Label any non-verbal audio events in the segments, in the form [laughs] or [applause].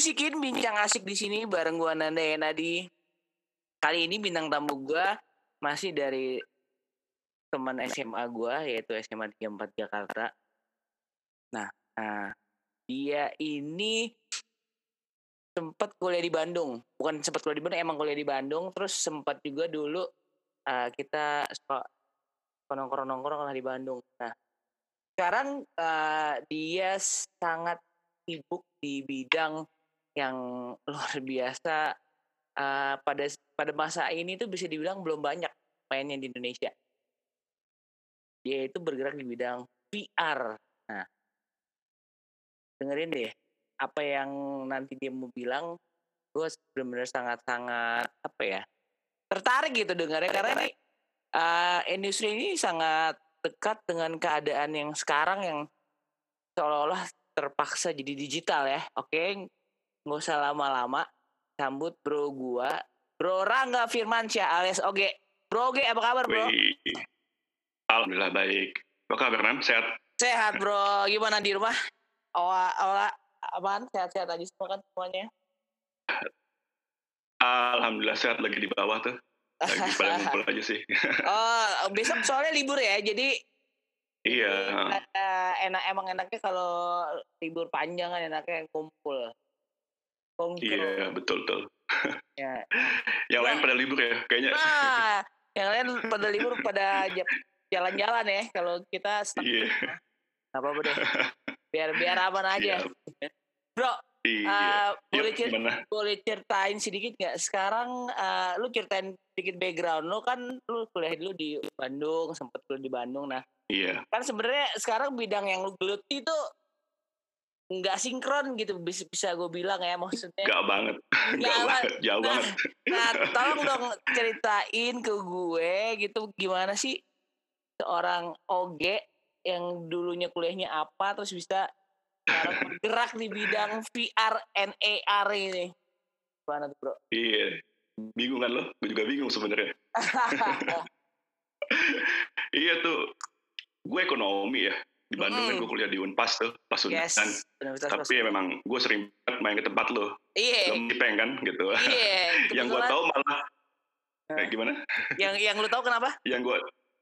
lagi dibisikin bincang asik di sini bareng gua Nanda ya Nadi. Kali ini bintang tamu gua masih dari teman SMA gua yaitu SMA 34 Jakarta. Nah, nah dia ini sempat kuliah di Bandung. Bukan sempat kuliah di Bandung, emang kuliah di Bandung. Terus sempat juga dulu uh, kita suka nongkrong-nongkrong lah di Bandung. Nah, sekarang uh, dia sangat sibuk di bidang yang [laughs] luar biasa uh, pada pada masa ini tuh bisa dibilang belum banyak mainnya di Indonesia. Dia itu bergerak di bidang VR. Nah, dengerin deh apa yang nanti dia mau bilang. Gue benar-benar sangat-sangat apa ya tertarik gitu dengarnya karena ini uh, industri ini sangat dekat dengan keadaan yang sekarang yang seolah-olah terpaksa jadi digital ya. Oke, nggak usah lama-lama. Sambut bro gua, bro Rangga Firmansyah alias Oge. Bro Oge, apa kabar bro? Wih. Alhamdulillah baik. Apa kabar Nam? Sehat? Sehat bro. Gimana di rumah? Ola, ola, apaan? Sehat-sehat aja semua kan semuanya? Alhamdulillah sehat lagi di bawah tuh. Lagi pada [laughs] ngumpul aja sih. [laughs] oh, besok soalnya libur ya. Jadi Iya. Enak emang enaknya kalau libur panjang kan enaknya kumpul. Kumpul. Iya betul betul. [laughs] ya. yang lain pada libur ya kayaknya. Nah, [laughs] yang lain pada libur pada jalan-jalan ya. Kalau kita Iya. Gak apa-apa deh. [laughs] Biar biar aman aja. Bro, Iya. Uh, boleh, cer boleh ceritain sedikit nggak? Sekarang uh, lu ceritain sedikit background lu kan lu kuliah dulu di Bandung, sempet kuliah di Bandung. Nah, iya. Kan sebenarnya sekarang bidang yang lu geluti itu nggak sinkron gitu bisa bisa gue bilang ya maksudnya. Gak banget. Gak banget. Jauh nah, banget. Nah, tolong dong ceritain ke gue gitu gimana sih seorang OG yang dulunya kuliahnya apa terus bisa bergerak di bidang VR and AR ini. Gimana tuh bro? Iya, bingung kan lo? Gue juga bingung sebenarnya. [laughs] [laughs] iya tuh, gue ekonomi ya. Di Bandung mm. kan gue kuliah di Unpas tuh, pas yes, Tapi ya memang gue sering main ke tempat lo. Iya. Yeah. Kan gitu. Iya. Yeah, [laughs] yang gue tahu malah kayak gimana? Yang yang lu tahu kenapa? yang gue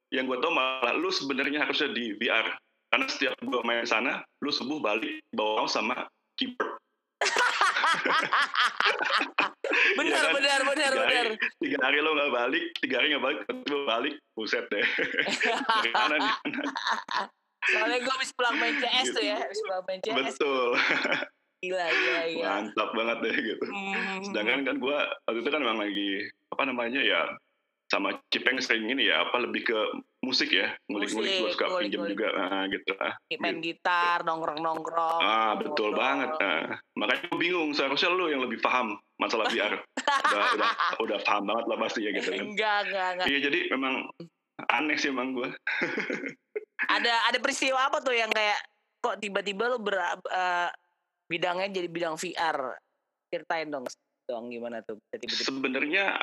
yang gue tahu malah lu sebenarnya harusnya di VR karena setiap gue main sana lu subuh balik bawa sama keyboard [laughs] benar, ya kan? benar benar tiga benar hari, tiga hari lo nggak balik tiga hari nggak balik tiba balik buset deh [laughs] dari mana nih soalnya gue habis pulang main CS gitu. tuh ya habis pulang main CS betul. Gila gila gila. Mantap banget deh gitu. Hmm. sedangkan kan gue waktu itu kan memang lagi apa namanya ya sama Cipeng sering ini ya apa lebih ke musik ya. Ngulik-ngulik gue suka pinjam juga nah, gitu lah main gitu. gitar nongkrong-nongkrong ah betul banget nah, makanya gue bingung seharusnya lu yang lebih paham masalah VR udah, udah udah paham banget lah pasti ya gitu kan. Enggak enggak enggak. Iya jadi memang aneh sih emang gue [laughs] ada ada peristiwa apa tuh yang kayak kok tiba-tiba lu ber, uh, bidangnya jadi bidang VR ceritain dong dong gimana tuh sebenarnya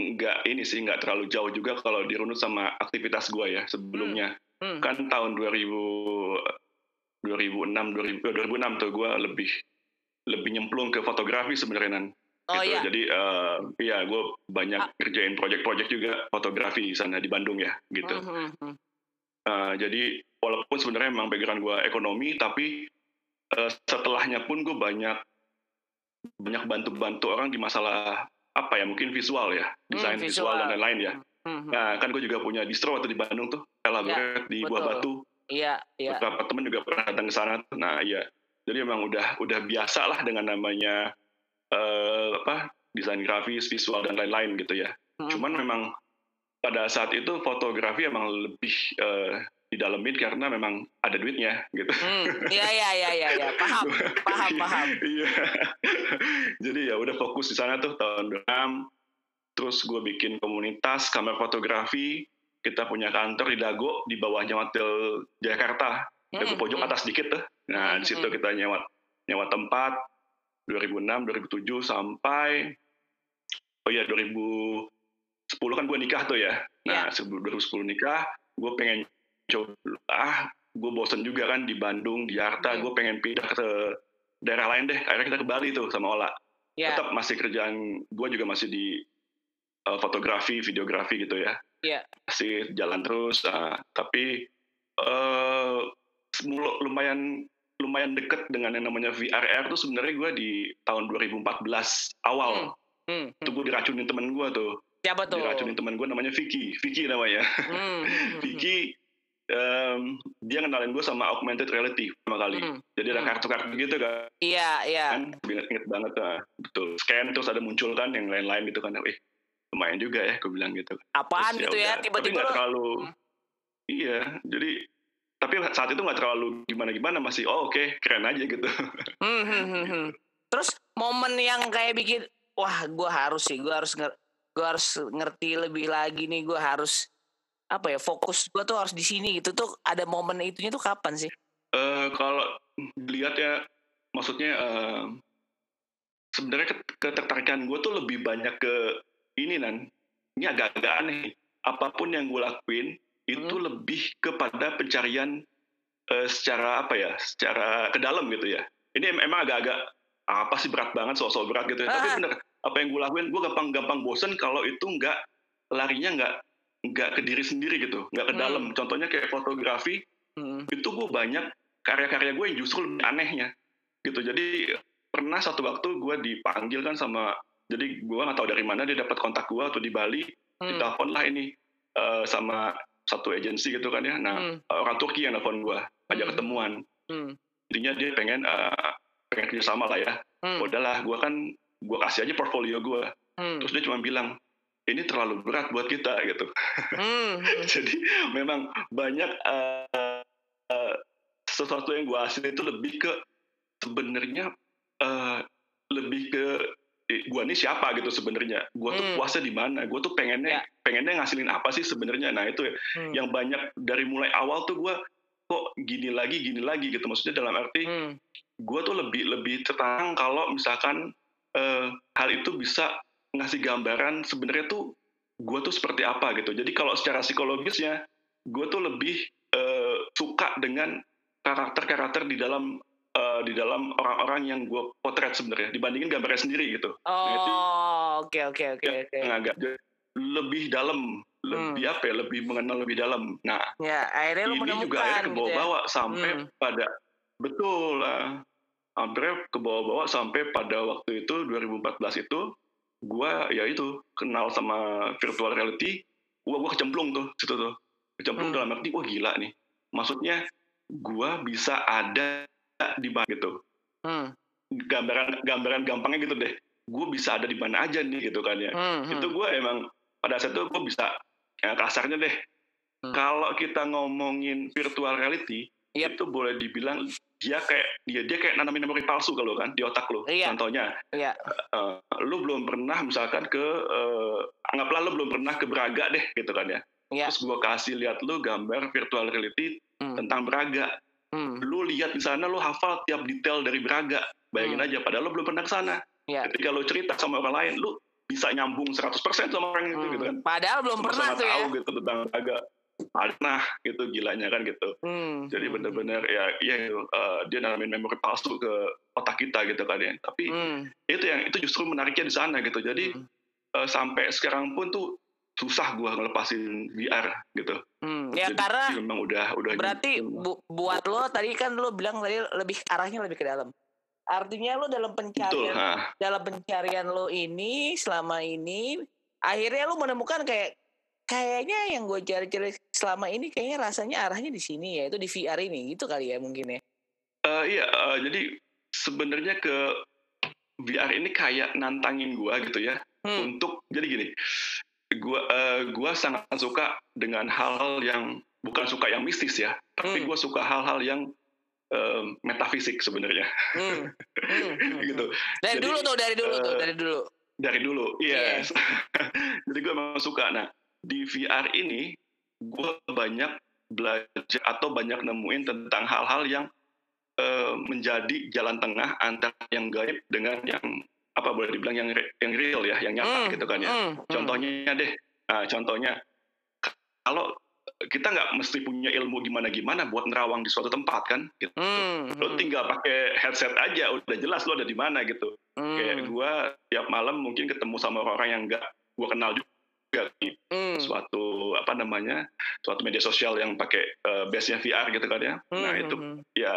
nggak ini sih nggak terlalu jauh juga kalau dirunut sama aktivitas gue ya sebelumnya hmm. Hmm. kan tahun 2000 2006 2000 2006 tuh gue lebih lebih nyemplung ke fotografi sebenarnya nan oh, gitu. iya. jadi uh, ya gue banyak ah. kerjain project-project juga fotografi di sana di Bandung ya gitu hmm. Hmm. Uh, jadi walaupun sebenarnya memang background gue ekonomi tapi uh, setelahnya pun gue banyak banyak bantu-bantu orang di masalah apa ya mungkin visual ya desain hmm, visual. visual dan lain-lain ya. Hmm, nah kan gue juga punya distro waktu di Bandung tuh elaborate ya, di Buah Batu. Iya iya. Beberapa temen juga pernah datang ke sana nah iya. Jadi memang udah udah biasa lah dengan namanya uh, apa desain grafis visual dan lain-lain gitu ya. Hmm. cuman memang pada saat itu fotografi emang lebih uh, didalemin karena memang ada duitnya gitu. Iya hmm, iya iya iya ya. paham iya. [laughs] paham paham. Iya. iya. [laughs] Jadi ya udah fokus di sana tuh tahun enam. terus gue bikin komunitas kamar fotografi kita punya kantor di Dago di bawahnya Hotel Jakarta Dago hmm, pojok hmm. atas dikit tuh nah hmm, di situ hmm. kita nyewa nyewa tempat 2006 2007 sampai oh ya 2000 10 kan gue nikah tuh ya. Nah, iya. sebelum 2010 nikah, gue pengen coba, ah, gue bosen juga kan di Bandung, di Jakarta, hmm. gue pengen pindah ke daerah lain deh. Akhirnya kita ke Bali tuh sama Ola. Yeah. Tetap masih kerjaan, gue juga masih di uh, fotografi, videografi gitu ya. Yeah. Masih jalan terus, uh, tapi uh, lumayan lumayan deket dengan yang namanya VRR tuh sebenarnya gue di tahun 2014 awal. Hmm. Hmm. hmm. Itu gue diracunin temen gue tuh Siapa tuh? Diracunin temen gue namanya Vicky. Vicky namanya. Hmm. Vicky um, dia kenalin gue sama augmented reality pertama kali. Hmm. Jadi ada Hmm. kartu-kartu gitu kan. Iya, iya. kan inget, inget banget nah, betul scan terus ada muncul kan yang lain-lain gitu kan eh lumayan juga ya gue bilang gitu Apaan Terus gitu ya? tapi Tiba-tiba nggak lo terlalu Hmm. iya jadi tapi saat itu nggak terlalu gimana gimana masih oh oke keren aja gitu Hmm, hmm, hmm, hmm. Terus momen yang kayak bikin wah gue harus sih gue harus nger gue harus ngerti lebih lagi nih gue harus apa ya fokus gue tuh harus di sini gitu tuh ada momen itunya tuh kapan sih? Eh kalau dilihat ya maksudnya eh, sebenarnya ket- ketertarikan gue tuh lebih banyak ke ini nan ini agak-agak aneh apa pun yang gue lakuin itu Hmm. lebih kepada pencarian eh, secara apa ya secara ke dalam gitu ya ini em- emang agak-agak apa sih berat banget soal-soal berat gitu ya tapi Ah. bener apa yang gue lakuin gue gampang-gampang bosen kalau itu nggak larinya nggak nggak ke diri sendiri gitu nggak ke Hmm. dalam contohnya kayak fotografi Hmm. itu gue banyak karya-karya gue yang justru lebih anehnya gitu jadi pernah satu waktu gue dipanggil kan sama jadi gue nggak tahu dari mana dia dapat kontak gue atau di Bali Hmm. ditelepon lah ini eh, sama satu agensi gitu kan ya nah Hmm. orang Turki yang telepon gue ajak Hmm. ketemuan Hmm. intinya dia pengen eh, pengen kerjasama lah ya Hmm. udahlah gue kan gue kasih aja portfolio gue Hmm. terus dia cuma bilang ini terlalu berat buat kita gitu Hmm. [laughs] jadi memang banyak eh, eh, sesuatu yang gue hasil itu lebih ke sebenarnya eh, lebih ke eh, gue ini siapa gitu sebenarnya gue tuh Hmm. puasnya di mana gue tuh pengennya Ya. pengennya ngasilin apa sih sebenarnya nah itu ya, Hmm. yang banyak dari mulai awal tuh gue kok gini lagi gini lagi gitu maksudnya dalam arti Hmm. gue tuh lebih lebih tertantang kalau misalkan eh, hal itu bisa ngasih gambaran sebenarnya tuh gue tuh seperti apa gitu. Jadi kalau secara psikologisnya gue tuh lebih eh, suka dengan karakter-karakter di dalam eh, di dalam orang-orang yang gue potret sebenarnya dibandingin gambarnya sendiri gitu. Nah, Oh, oke oke oke yang oke. lebih dalam, lebih apa ya, lebih mengenal lebih dalam. Nah Ya, akhirnya ini juga akhirnya ke gitu ya. sampai Hmm. pada betul lah hampir ke bawah-bawah sampai pada waktu itu 2014 itu gua ya itu kenal sama virtual reality gua gua kecemplung tuh situ tuh kecemplung Hmm. dalam arti wah gila nih maksudnya gua bisa ada di mana gitu Hmm. gambaran gambaran gampangnya gitu deh gue bisa ada di mana aja nih gitu kan ya Hmm. itu gue emang pada saat itu gue bisa ya kasarnya deh Hmm. kalau kita ngomongin virtual reality Yep. itu boleh dibilang dia kayak dia dia kayak nanamin memori palsu kalau kan di otak lo Iya. contohnya Iya. eh, lu belum pernah misalkan ke eh, anggaplah lu belum pernah ke Braga deh gitu kan ya Iya. terus gue kasih lihat lu gambar virtual reality Hmm. tentang Braga Hmm. lu lihat di sana lu hafal tiap detail dari Braga bayangin Hmm. aja padahal lu belum pernah ke sana Iya. ketika lu cerita sama orang lain lu bisa nyambung 100% sama orang itu Hmm. gitu kan Padahal belum pernah sama-sama tuh ya. tahu gitu tentang Braga nah gitu gilanya kan gitu Hmm. jadi Hmm. bener-bener ya ya eh, dia nanamin memori palsu ke otak kita gitu kan ya tapi Hmm. itu yang itu justru menariknya di sana gitu jadi Hmm. eh, sampai sekarang pun tuh susah gua ngelepasin VR gitu Hmm. Ya Jadi karena memang udah udah berarti bu- buat lo tadi kan lo bilang tadi lebih arahnya lebih ke dalam. Artinya lo dalam betul pencarian nah dalam pencarian lo ini selama ini akhirnya lo menemukan kayak kayaknya yang gue cari-cari selama ini kayaknya rasanya arahnya di sini ya itu di VR ini gitu kali ya mungkin ya. Eh, iya eh, jadi sebenarnya ke VR ini kayak nantangin gua gitu ya Hmm. untuk jadi gini gua eh, gua sangat suka dengan hal-hal yang bukan suka yang mistis ya tapi Hmm. gua suka hal-hal yang eh, metafisik sebenarnya Hmm. [laughs] Hmm. Hmm. gitu Dari Jadi, dulu tuh dari dulu tuh eh, dari dulu. dari dulu Iya. yes [laughs] jadi gue memang suka nah di VR ini gue banyak belajar atau banyak nemuin tentang hal-hal yang eh, menjadi jalan tengah antara yang gaib dengan yang apa boleh dibilang yang yang real ya yang nyata Hmm. gitu kan ya. Hmm. contohnya deh nah, contohnya kalau kita nggak mesti punya ilmu gimana-gimana buat nerawang di suatu tempat kan gitu. Hmm, Lo hmm, tinggal pakai headset aja udah jelas lo ada di mana gitu. Kayak hmm, gue tiap malam mungkin ketemu sama orang-orang yang nggak gue kenal juga nih. hmm, suatu apa namanya suatu media sosial yang pakai uh, base-nya VR gitu kan ya. Nah hmm, itu hmm, ya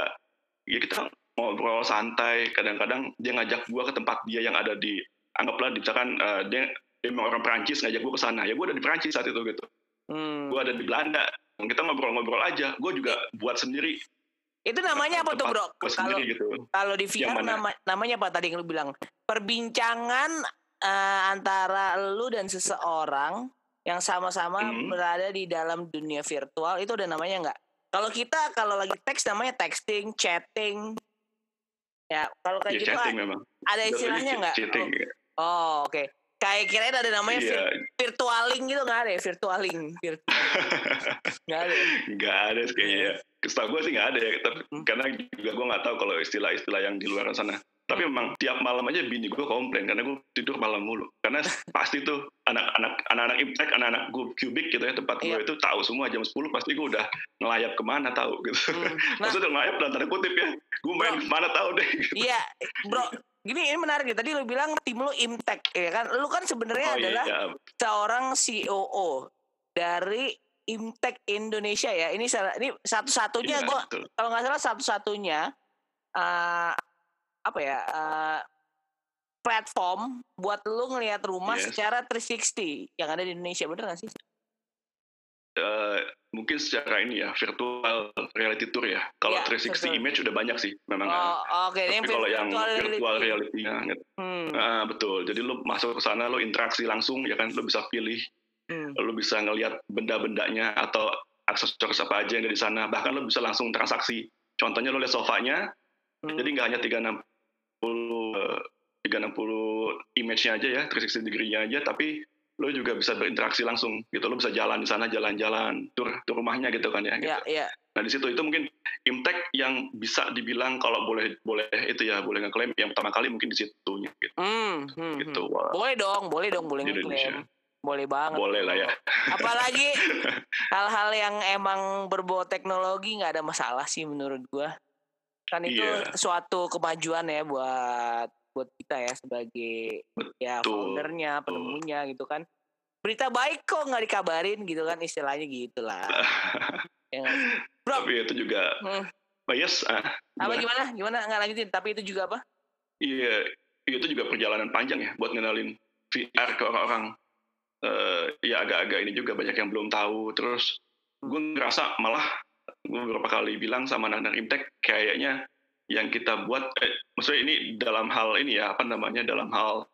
ya kita ngobrol santai kadang-kadang dia ngajak gue ke tempat dia yang ada di anggaplah misalkan uh, dia dia orang Perancis ngajak gue ke sana ya gue ada di Perancis saat itu gitu hmm. gue ada di Belanda kita ngobrol-ngobrol aja gue juga buat sendiri Itu namanya apa tuh, Bro? gua Kalau gitu kalau di VR nama, namanya apa tadi yang lu bilang? Perbincangan eh, antara lu dan seseorang yang sama-sama Hmm. berada di dalam dunia virtual itu udah namanya nggak? Kalau kita kalau lagi teks namanya texting, chatting. Ya, kalau kayak ya gitu chatting memang ada istilahnya nggak? chatting Oh, oke. Kayak kirain ada namanya iya vir- virtualing gitu nggak ada ya? Virtualing, virtual. [laughs] nggak ada. ya? nggak ada sih kayaknya setahu gue sih nggak ada ya tapi Hmm. karena juga gue nggak tahu kalau istilah-istilah yang di luar sana tapi memang tiap malam aja bini gue komplain karena gue tidur malam mulu karena pasti tuh anak-anak anak-anak imtek anak-anak gue kubik gitu ya tempat gue Iya. itu tahu semua jam 10 pasti gue udah ngelayap ke mana tahu gitu Hmm. Nah, [laughs] maksudnya ngelayap dalam tanda kutip ya gue main Bro. ke mana tahu deh gitu. Iya, bro. Gini ini menarik nih. Tadi lu bilang tim lu Imtek ya kan? Lu kan sebenarnya oh iya, adalah iya seorang COO dari Imtek Indonesia ya. Ini salah ini satu-satunya iya, gua betul. kalau nggak salah satu-satunya eh apa ya? eh, platform buat lu ngelihat rumah Yes. secara 360 yang ada di Indonesia bener gak sih? Eh, mungkin secara ini ya virtual reality tour ya kalau Iya, 360 betul. image udah banyak sih memang eh. Oh, oke. Ini tapi kalau yang virtual reality. reality-nya gitu. Hmm, Ah, betul. Jadi lu masuk ke sana, lu interaksi langsung, ya kan? Lu bisa pilih, hmm, lu bisa ngelihat benda-bendanya atau aksesoris apa aja yang ada di sana. Bahkan lu bisa langsung transaksi. Contohnya lu lihat sofanya, hmm. jadi nggak hanya 360 eh, 360 image-nya aja ya, 360 degree-nya aja, tapi lu juga bisa berinteraksi langsung gitu. Lu bisa jalan di sana, jalan-jalan, tur, tur rumahnya gitu kan ya. Gitu. Ya, ya. Nah di situ itu mungkin Imtek yang bisa dibilang kalau boleh boleh itu ya boleh ngeklaim yang pertama kali mungkin di situ gitu. Hmm, hmm, gitu. Wah, Boleh dong, boleh dong, boleh ngeklaim. Boleh banget. Boleh lah ya. Apalagi [laughs] hal-hal yang emang berbau teknologi nggak ada masalah sih menurut gua. Kan itu Iya. suatu kemajuan ya buat buat kita ya sebagai ya Betul, foundernya, penemunya gitu kan. Berita baik kok nggak dikabarin gitu kan istilahnya gitulah. ya? Bro, Tapi itu juga, hmm, yes, ah, apa gimana? gimana? Nggak lanjutin? Tapi itu juga apa? Iya, itu juga perjalanan panjang ya buat ngenalin VR ke orang-orang. Eh, ya agak-agak ini juga banyak yang belum tahu. Terus gue ngerasa malah beberapa kali bilang sama anak-anak Imtek kayaknya yang kita buat, eh, maksudnya ini dalam hal ini ya apa namanya dalam hal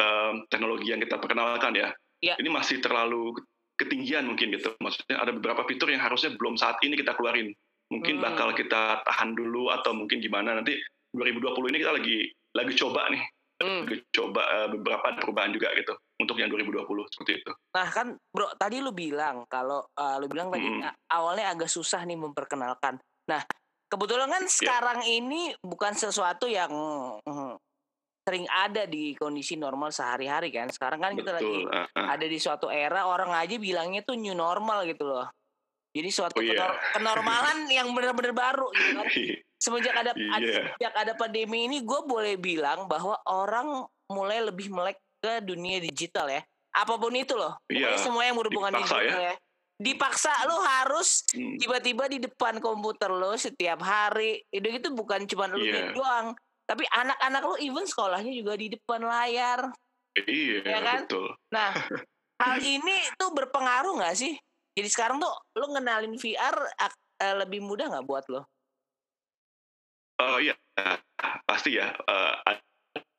em, teknologi yang kita perkenalkan ya. Iya. Ini masih terlalu ketinggian mungkin gitu. Maksudnya ada beberapa fitur yang harusnya belum saat ini kita keluarin. Mungkin Hmm. bakal kita tahan dulu atau mungkin gimana nanti 2020 ini kita lagi lagi coba nih Hmm. coba eh, beberapa perubahan juga gitu untuk yang 2020 seperti itu. Nah kan bro tadi lu bilang kalau uh, lu bilang tadi a- awalnya agak susah nih memperkenalkan. Nah kebetulan kan Iya. sekarang ini bukan sesuatu yang mm, sering ada di kondisi normal sehari-hari kan. Sekarang kan kita lagi Betul. ah, ah. ada di suatu era orang aja bilangnya tuh new normal gitu loh. Jadi suatu Oh, iya. kenor- kenormalan [laughs] yang benar-benar baru gitu kan. Semenjak ada, Iya. sejak ada pandemi ini gue boleh bilang bahwa orang mulai lebih melek ke dunia digital ya. Apa pun itu loh. Iya, semua yang berhubungan dipaksa digital ya. Dipaksa lu harus Hmm. tiba-tiba di depan komputer lo setiap hari. Itu itu bukan cuma lu Iya. doang, tapi anak-anak lu even sekolahnya juga di depan layar. Iya, Ya kan? betul. Nah, [laughs] hal ini tuh berpengaruh nggak sih? Jadi sekarang tuh lu ngenalin VR eh, lebih mudah nggak buat lo? Oh iya, pasti ya eh,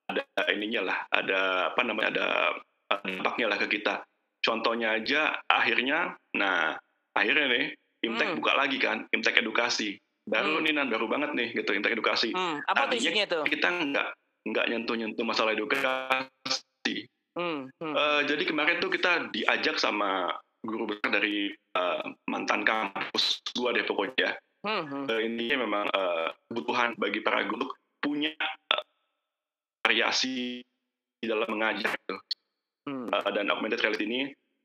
ada ininya lah, ada apa namanya ada eh, dampaknya lah ke kita. Contohnya aja akhirnya, nah akhirnya nih Imtek Hmm. buka lagi kan, Imtek edukasi. Baru Hmm. nih nan baru banget nih gitu Imtek edukasi. Hmm, apa tuh Artinya isinya tuh? Kita nggak nggak nyentuh-nyentuh masalah edukasi. Hmm, hmm. Eh, jadi kemarin tuh kita diajak sama guru besar dari eh, mantan kampus gua deh pokoknya. Hmm, hmm. Eh, intinya memang eh, kebutuhan bagi para guru punya eh, variasi di dalam mengajar gitu. Hmm. Eh, dan augmented reality ini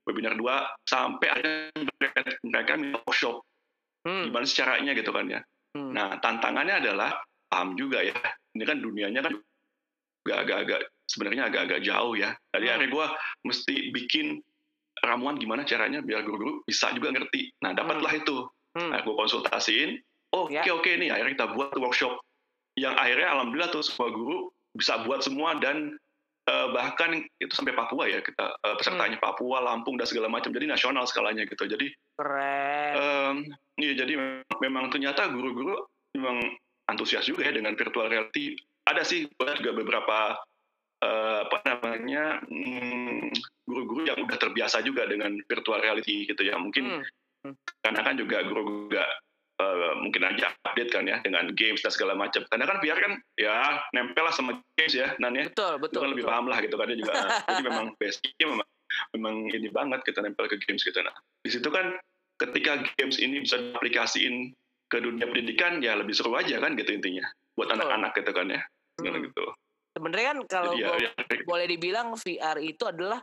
webinar 2 sampai akhirnya mereka, mereka minta workshop Hmm. gimana caranya gitu kan ya. Hmm. Nah tantangannya adalah paham juga ya. Ini kan dunianya kan juga agak-agak sebenarnya agak-agak jauh ya. Jadi Hmm. akhirnya gue mesti bikin ramuan gimana caranya biar guru-guru bisa juga ngerti. Nah dapatlah itu. Hmm. Nah, gue konsultasiin. Oh oke Ya. oke nih akhirnya kita buat workshop yang akhirnya alhamdulillah tuh semua guru bisa buat semua dan eh, bahkan itu sampai Papua ya kita eh, pesertanya Papua, Lampung dan segala macam. Jadi nasional skalanya gitu. Jadi Keren. Iya jadi memang, ternyata guru-guru memang antusias juga ya dengan virtual reality. Ada sih juga beberapa eh, apa namanya hmm, guru-guru yang udah terbiasa juga dengan virtual reality gitu ya. Mungkin Hmm. Karena kan juga guru juga eh, mungkin aja update kan ya dengan games dan segala macam. Karena kan VR kan ya nempel lah sama games ya, Nan ya. Betul, betul. kan lebih betul. paham lah gitu kan dia juga. [laughs] Jadi memang basicnya memang memang ini banget kita nempel ke games gitu. Nah di situ kan ketika games ini bisa diaplikasiin ke dunia pendidikan ya lebih seru aja kan gitu intinya buat anak-anak gitu kan ya Hmm. gitu. Sebenarnya kan kalau Jadi ya, ya, boleh dibilang VR itu adalah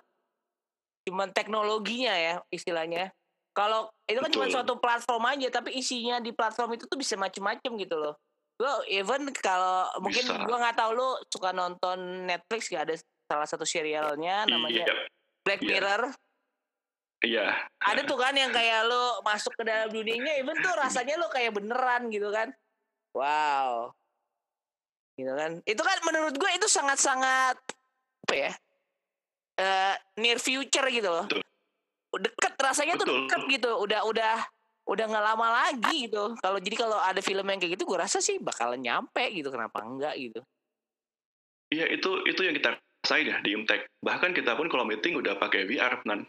cuman teknologinya ya istilahnya. Kalau itu kan cuma suatu platform aja, tapi isinya di platform itu tuh bisa macem-macem gitu loh. Gue even kalau mungkin gue nggak tahu lu suka nonton Netflix gak ada salah satu serialnya namanya iya, Black iya. Mirror. iya, Ada tuh kan yang kayak lu masuk ke dalam dunianya, even tuh rasanya lu kayak beneran gitu kan. Wow. Gitu kan. Itu kan menurut gue itu sangat-sangat apa ya? eh near future gitu loh. Betul. Deket rasanya tuh Betul. deket gitu. Udah udah udah nggak lama lagi gitu. Kalau jadi kalau ada film yang kayak gitu gue rasa sih bakalan nyampe gitu. Kenapa enggak gitu. iya itu itu yang kita rasain ya di Imtek. Bahkan kita pun kalau meeting udah pakai VR nan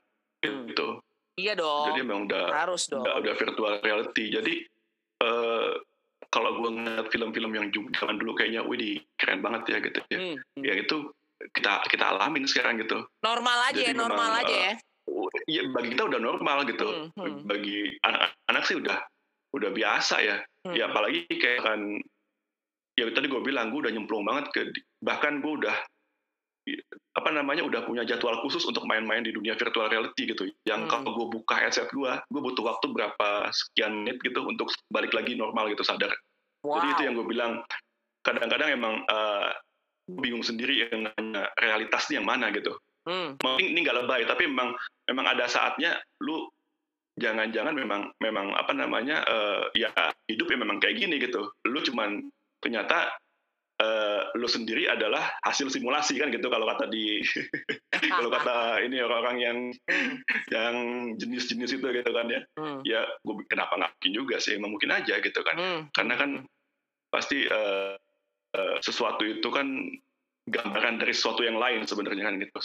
Hmm. gitu. Iya dong. Jadi memang udah harus dong. udah, udah virtual reality. Jadi eh kalau gue ngeliat film-film yang zaman dulu kayaknya, wih di keren banget ya gitu ya. Hmm, hmm. Ya itu kita kita alamin sekarang gitu. Normal aja Jadi ya, normal memang, aja eh, ya. Bagi kita udah normal gitu. Hmm, hmm. Bagi anak-anak sih udah udah biasa ya. Hmm. Ya apalagi kayak kan ya tadi gue bilang gue udah nyemplung banget ke bahkan gue udah apa namanya udah punya jadwal khusus untuk main-main di dunia virtual reality gitu. Yang Hmm. kalau gue buka headset gue, gue butuh waktu berapa sekian menit gitu untuk balik lagi normal gitu sadar. Wow. Jadi itu yang gue bilang kadang-kadang emang eh, bingung sendiri yang namanya realitas ini yang mana gitu. Hmm. Mungkin ini nggak lebay, tapi memang memang ada saatnya lu jangan-jangan memang memang apa namanya eh, ya hidup ya memang kayak gini gitu. Lu cuman ternyata eh, lu sendiri adalah hasil simulasi kan gitu kalau kata di [laughs] kalau kata ini orang-orang yang Hmm, yang jenis-jenis itu gitu kan ya. hmm, Ya gue kenapa nggak mungkin juga sih, emang mungkin aja gitu kan. hmm. Karena kan pasti eh, eh, sesuatu itu kan gambaran dari sesuatu yang lain sebenarnya kan gitu.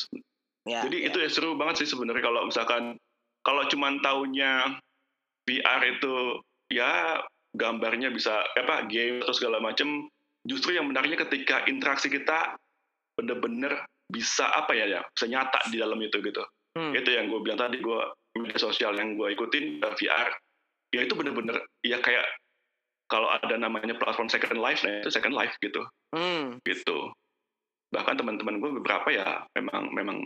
Ya, Jadi ya. itu ya seru banget sih sebenarnya kalau misalkan kalau cuman taunya VR itu ya gambarnya bisa apa game atau segala macam justru yang menariknya ketika interaksi kita bener-bener bisa apa ya ya bisa nyata di dalam itu gitu. Hmm. Itu yang gue bilang tadi gue media sosial yang gue ikutin uh, VR ya itu bener-bener ya kayak kalau ada namanya platform second life nah itu second life gitu Hmm. gitu bahkan teman-teman gue beberapa ya memang memang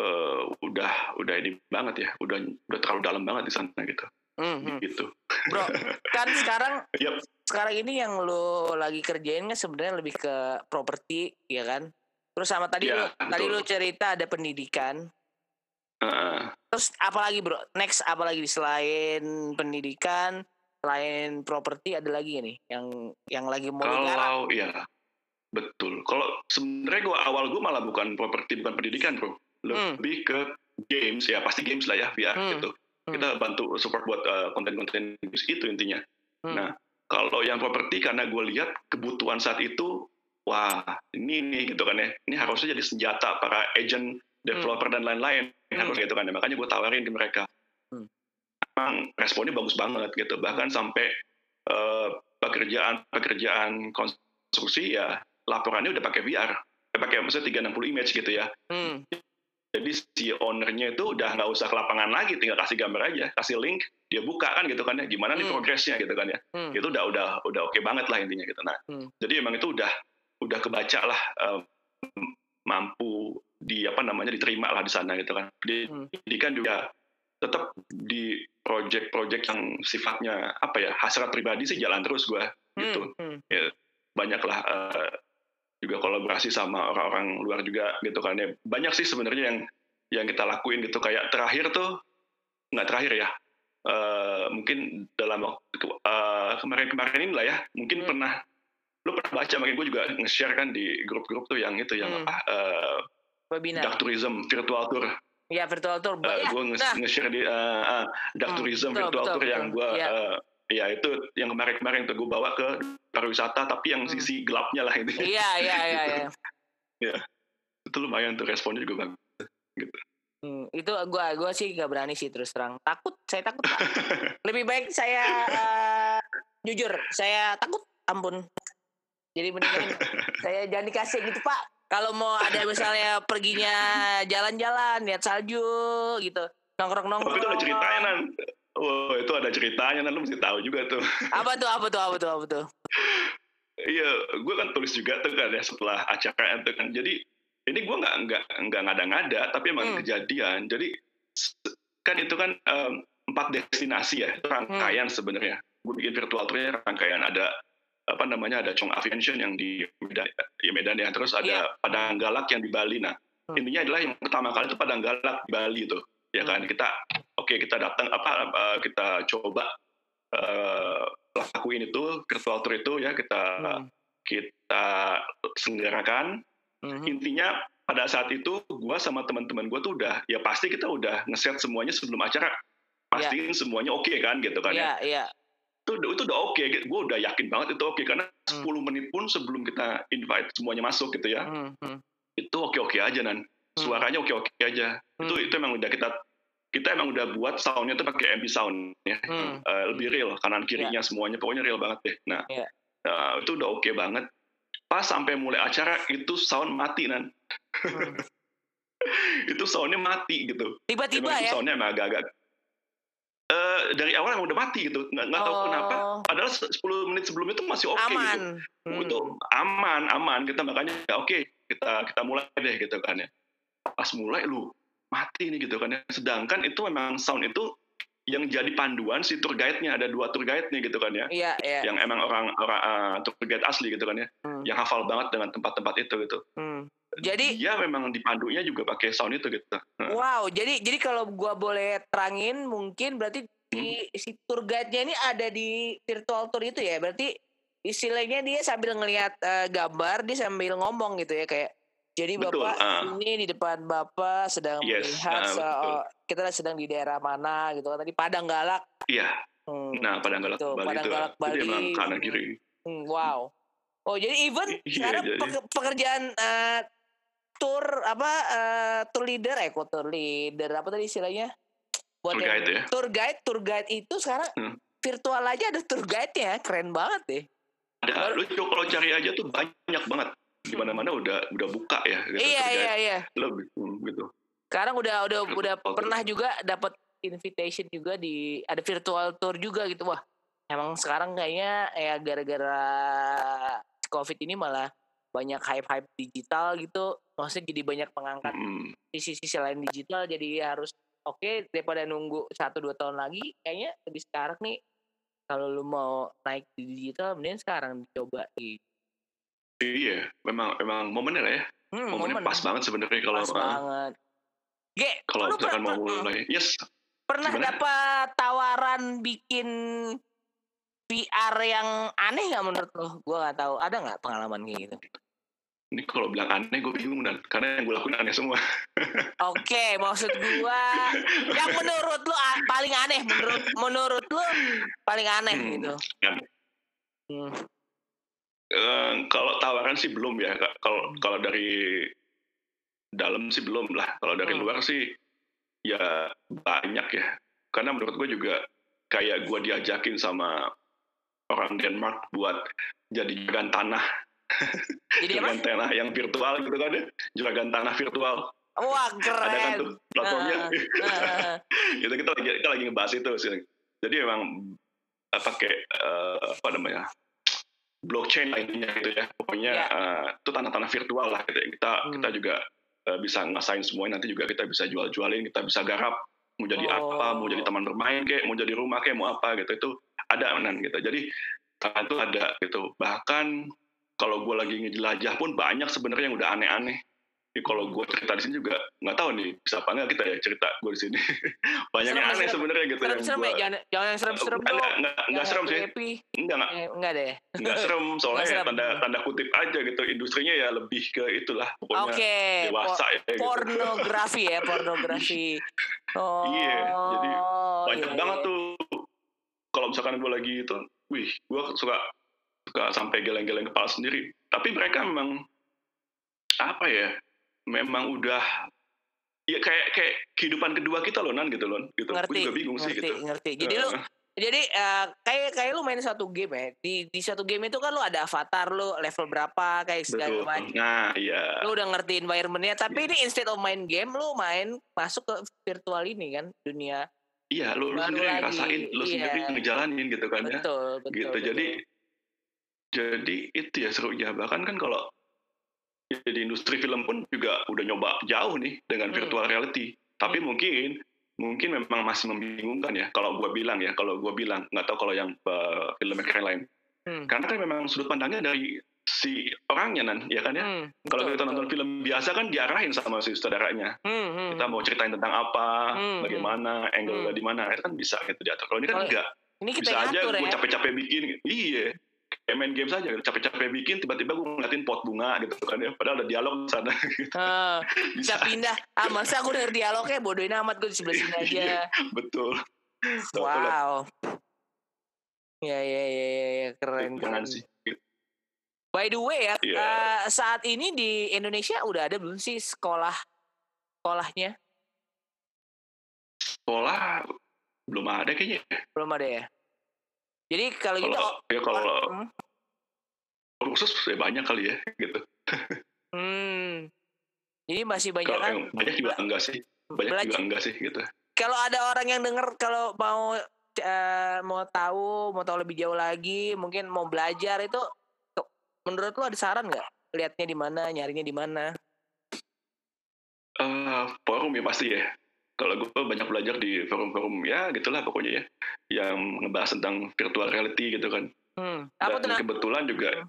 eh, udah udah ini banget ya udah udah terlalu dalam banget di sana gitu Hmm, hmm. gitu Bro, kan sekarang [laughs] Yap. sekarang ini yang lo lagi kerjain kan sebenarnya lebih ke properti, ya kan? Terus sama tadi Ya, lo tadi betul. lo cerita ada pendidikan. Heeh. Terus apa lagi bro? Next apa lagi selain pendidikan, selain properti ada lagi nih yang yang lagi mau kalau ya betul kalau sebenarnya gue awal gue malah bukan properti bukan pendidikan bro lebih ke games ya pasti games lah ya VR Hmm. gitu Hmm. kita bantu support buat eh, konten-konten games itu intinya Hmm. Nah, kalau yang properti karena gue lihat kebutuhan saat itu, wah ini nih gitu kan ya, ini harusnya jadi senjata para agent, developer dan lain-lain, Hmm. harus gitu kan ya. Makanya gue tawarin ke mereka. Hmm. Memang responnya bagus banget gitu, bahkan sampai eh, pekerjaan-pekerjaan konstruksi ya laporannya udah pakai VR, udah pakai maksudnya 360 image gitu ya. Hmm. Jadi si ownernya itu udah nggak usah ke lapangan lagi, tinggal kasih gambar aja, kasih link, dia buka kan gitu kan ya, gimana nih Hmm. progresnya gitu kan ya Hmm. itu udah udah udah oke banget lah intinya gitu nah Hmm. jadi emang itu udah udah kebaca lah em, mampu di apa namanya diterima lah di sana gitu kan di Hmm. pendidikan juga tetap di project-project yang sifatnya apa ya hasrat pribadi sih jalan terus gue gitu Hmm, hmm. ya banyaklah eh, juga kolaborasi sama orang-orang luar juga gitu kan ya banyak sih sebenarnya yang yang kita lakuin gitu kayak terakhir tuh nggak terakhir ya eh, mungkin dalam waktu eh, kemarin-kemarin ini lah ya mungkin Hmm. pernah lu pernah baca makanya gue juga nge-share kan di grup-grup tuh yang itu yang Hmm. apa eh, Webinar. dark tourism virtual tour Ya virtual tour. Eh, ya, gue nge- nah, nge-share di uh, uh, dark Hmm, tourism betul, virtual betul, tour yang betul. gue Iya. uh, ya itu yang kemarin-kemarin tuh gue bawa ke pariwisata tapi yang Hmm. sisi gelapnya lah ini Iya, iya, iya, [laughs] iya. itu lumayan tuh responnya juga bagus Hmm, itu gua gua sih gak berani sih terus terang. Takut, saya takut. [laughs] Lebih baik saya eh, jujur, saya takut. Ampun. Jadi mendingan [laughs] saya jangan dikasih gitu, Pak. Kalau mau ada misalnya perginya jalan-jalan, lihat salju gitu. Nongkrong-nongkrong. tapi itu ada ceritanya nan oh itu ada ceritanya nan lu mesti tahu juga tuh Apa tuh, apa tuh, apa tuh, apa tuh? iya gue kan tulis juga tuh kan ya setelah acara itu kan jadi ini gue nggak nggak nggak ngada-ngada tapi emang Hmm. kejadian jadi kan itu kan em, empat destinasi ya itu rangkaian Hmm. sebenarnya gue bikin virtual tournya rangkaian ada apa namanya ada Chong Aviation yang di Medan, ya Medan ya terus ada Iya. Padang Galak yang di Bali nah Hmm. intinya adalah yang pertama kali itu Padang Galak di Bali tuh ya kan kita oke kita datang apa eh, kita coba eh, lakuin itu virtual tour itu ya kita Hmm. kita selenggarakan Mhm. intinya pada saat itu gua sama teman-teman gua tuh udah ya pasti kita udah ngeset semuanya sebelum acara pastiin semuanya oke kan gitu kan ya Iya, iya. itu udah- itu udah oke gue udah yakin banget itu oke karena Hmm. 10 menit pun sebelum kita invite semuanya masuk gitu ya Hmm, hmm, itu oke oke aja nan Hmm. suaranya oke oke aja itu Hmm. itu emang udah kita kita emang udah buat soundnya tuh pakai MP sound ya Hmm. Eh, lebih real kanan kirinya semuanya pokoknya real banget deh nah Iya. eh, itu udah oke banget pas sampai mulai acara itu sound mati nan hmm. [laughs] itu soundnya mati gitu Tiba-tiba ya. soundnya emang agak-agak eh dari awal emang udah mati gitu nggak nggak tahu Oh. kenapa padahal se- 10 menit sebelum itu masih oke gitu Aman. Hmm. itu aman aman kita makanya ya oke kita kita mulai deh gitu kan ya pas mulai lu mati nih gitu kan ya sedangkan itu memang sound itu yang jadi panduan si tour guide-nya ada dua tour guide-nya gitu kan ya Iya, iya. yang emang orang orang uh, tour guide asli gitu kan ya Hmm. yang hafal banget dengan tempat-tempat itu gitu Hmm. Jadi dia memang dipandunya juga pakai sound itu gitu Wow, jadi jadi kalau gua boleh terangin mungkin berarti di Hmm. si tour guide-nya ini ada di virtual tour itu ya. Berarti istilahnya dia sambil ngelihat eh, gambar, dia sambil ngomong gitu ya kayak jadi Betul, Bapak ah. ini di depan Bapak sedang Yes, melihat ah, betul. oh, kita sedang di daerah mana gitu kan tadi Padang Galak. iya Hmm, nah Padang Galak gitu, Bali Padang itu Galak jadi Bali. emang kanan kiri hmm, wow. Oh, jadi even Iya, sekarang jadi- peke- pekerjaan eh, tour apa eh, tour leader eh kok tour leader apa tadi istilahnya? Buat Tour yang- guide ya? Tour guide, tour guide itu sekarang Hmm. virtual aja ada tour guide-nya, keren banget deh. ada lu kalau cari aja tuh banyak banget di mana-mana udah udah buka ya gitu, iya iya iya. Lebih, hmm, gitu Sekarang udah udah Virtual udah tour. pernah juga dapat invitation juga di ada virtual tour juga gitu wah. Emang sekarang kayaknya ya gara-gara covid ini malah banyak hype-hype digital gitu. Maksudnya jadi banyak pengangkat Hmm, sisi-sisi lain digital jadi harus oke daripada nunggu satu dua tahun lagi kayaknya lebih sekarang nih kalau lu mau naik di digital mending sekarang dicoba gitu. Iya memang memang momennya lah ya Hmm, momennya momen. pas banget sebenarnya kalau pas uh, banget. Ge, kalau lu misalkan mau mulai yes pernah dapat tawaran bikin VR yang aneh nggak menurut lo? Gue nggak tahu. Ada nggak pengalaman kayak gitu? ini kalau bilang aneh gue bingung dan karena yang gue lakuin aneh semua [laughs] Oke, maksud gua yang menurut lu a- paling aneh menurut menurut lu paling aneh Hmm, gitu. kan. Hmm. Eh, kalau tawaran sih belum ya Kak. kalau kalau dari dalam sih belum lah kalau dari Hmm. luar sih ya banyak ya karena menurut gue juga kayak gue diajakin sama orang Denmark buat jadi juragan tanah Jadi [laughs] apa? juragan tanah yang virtual gitu kan ya juragan tanah virtual Wah ada kan keren. tuh platformnya Heeh. [laughs] gitu kita lagi kita lagi ngebahas itu sih jadi memang eh, pakai eh, apa namanya blockchain lah intinya gitu ya pokoknya Ya. eh, itu tanah-tanah virtual lah gitu. kita Hmm. kita juga eh, bisa ngasain semuanya nanti juga kita bisa jual-jualin kita bisa garap mau jadi apa mau jadi Oh. taman bermain kayak mau jadi rumah kayak mau apa gitu itu ada nan gitu jadi tangan itu ada gitu bahkan kalau gue lagi ngejelajah pun banyak sebenarnya yang udah aneh-aneh Jadi kalau gue cerita di sini juga nggak tahu nih bisa apa nggak kita ya cerita gue di sini [laughs] banyak yang Serem, aneh serem. sebenarnya gitu yang Serem-serem ya, gua- jangan, jangan yang serem-serem dong. enggak Yang serem sih enggak enggak Eh, enggak deh. nggak serem [laughs] soalnya Nggak serem. tanda tanda kutip aja gitu industrinya ya lebih ke itulah pokoknya Oke, dewasa ya gitu. pornografi ya, [laughs] pornografi. Oh, Iya, jadi banyak iya, banget iya. tuh kalau misalkan gue lagi itu wih gue suka suka sampai geleng-geleng kepala sendiri tapi mereka memang apa ya memang udah ya kayak kayak kehidupan kedua kita loh nan gitu loh gitu gue Ngerti, juga bingung sih ngerti, gitu ngerti. Jadi lu Eh, jadi eh, kayak kayak lu main satu game ya. Di di satu game itu kan lu ada avatar lu level berapa kayak segala macam. nah iya Lu udah ngerti environmentnya, tapi ini instead of main game, lu main masuk ke virtual ini kan dunia. iya lu, lu sendiri lagi, ngerasain lu iya. sendiri ngejalanin gitu kan ya Betul, betul. gitu betul. jadi jadi itu ya serunya bahkan kan kalau jadi industri film pun juga udah nyoba jauh nih dengan Hmm. virtual reality. Tapi mungkin mungkin memang masih membingungkan ya kalau gua bilang ya kalau gua bilang. Nggak tahu kalau yang uh, filmmaker yang lain. Hmm. karena kan memang sudut pandangnya dari si orangnya nan ya kan ya? Hmm, kalau kita nonton betul. film biasa kan diarahin sama si saudaranya. Hmm, hmm, kita mau ceritain tentang apa Hmm, bagaimana angle Hmm. di mana itu kan bisa gitu diatur. Kalau ini kan Kalau enggak. ini kita bisa aja gue ya. capek-capek bikin. Iya kayak main game saja capek-capek bikin tiba-tiba gue ngeliatin pot bunga gitu kan ya padahal ada dialog di sana Eh, [laughs] bisa pindah. Ah, masa aku denger dialognya bodohin amat gue di sebelah sini aja. Iya, betul Wow. Ya ya ya ya, ya. keren keren. sih By the way ya, Iya. eh, saat ini di Indonesia udah ada belum sih sekolah sekolahnya? sekolah belum ada kayaknya Belum ada ya. Jadi kalau gitu ya kalau Hmm. khusus ya banyak kali ya gitu hmm. Jadi masih banyak kalau kan yang banyak juga enggak sih banyak belajar. juga enggak sih gitu Kalau ada orang yang denger kalau mau eh, mau tahu, mau tahu lebih jauh lagi, mungkin mau belajar itu menurut lu ada saran nggak? Lihatnya di mana, nyarinya di mana? Eh, forum ya pasti ya kalau gue banyak belajar di forum-forum ya gitulah pokoknya ya yang ngebahas tentang virtual reality gitu kan Hmm. Apa dan kebetulan juga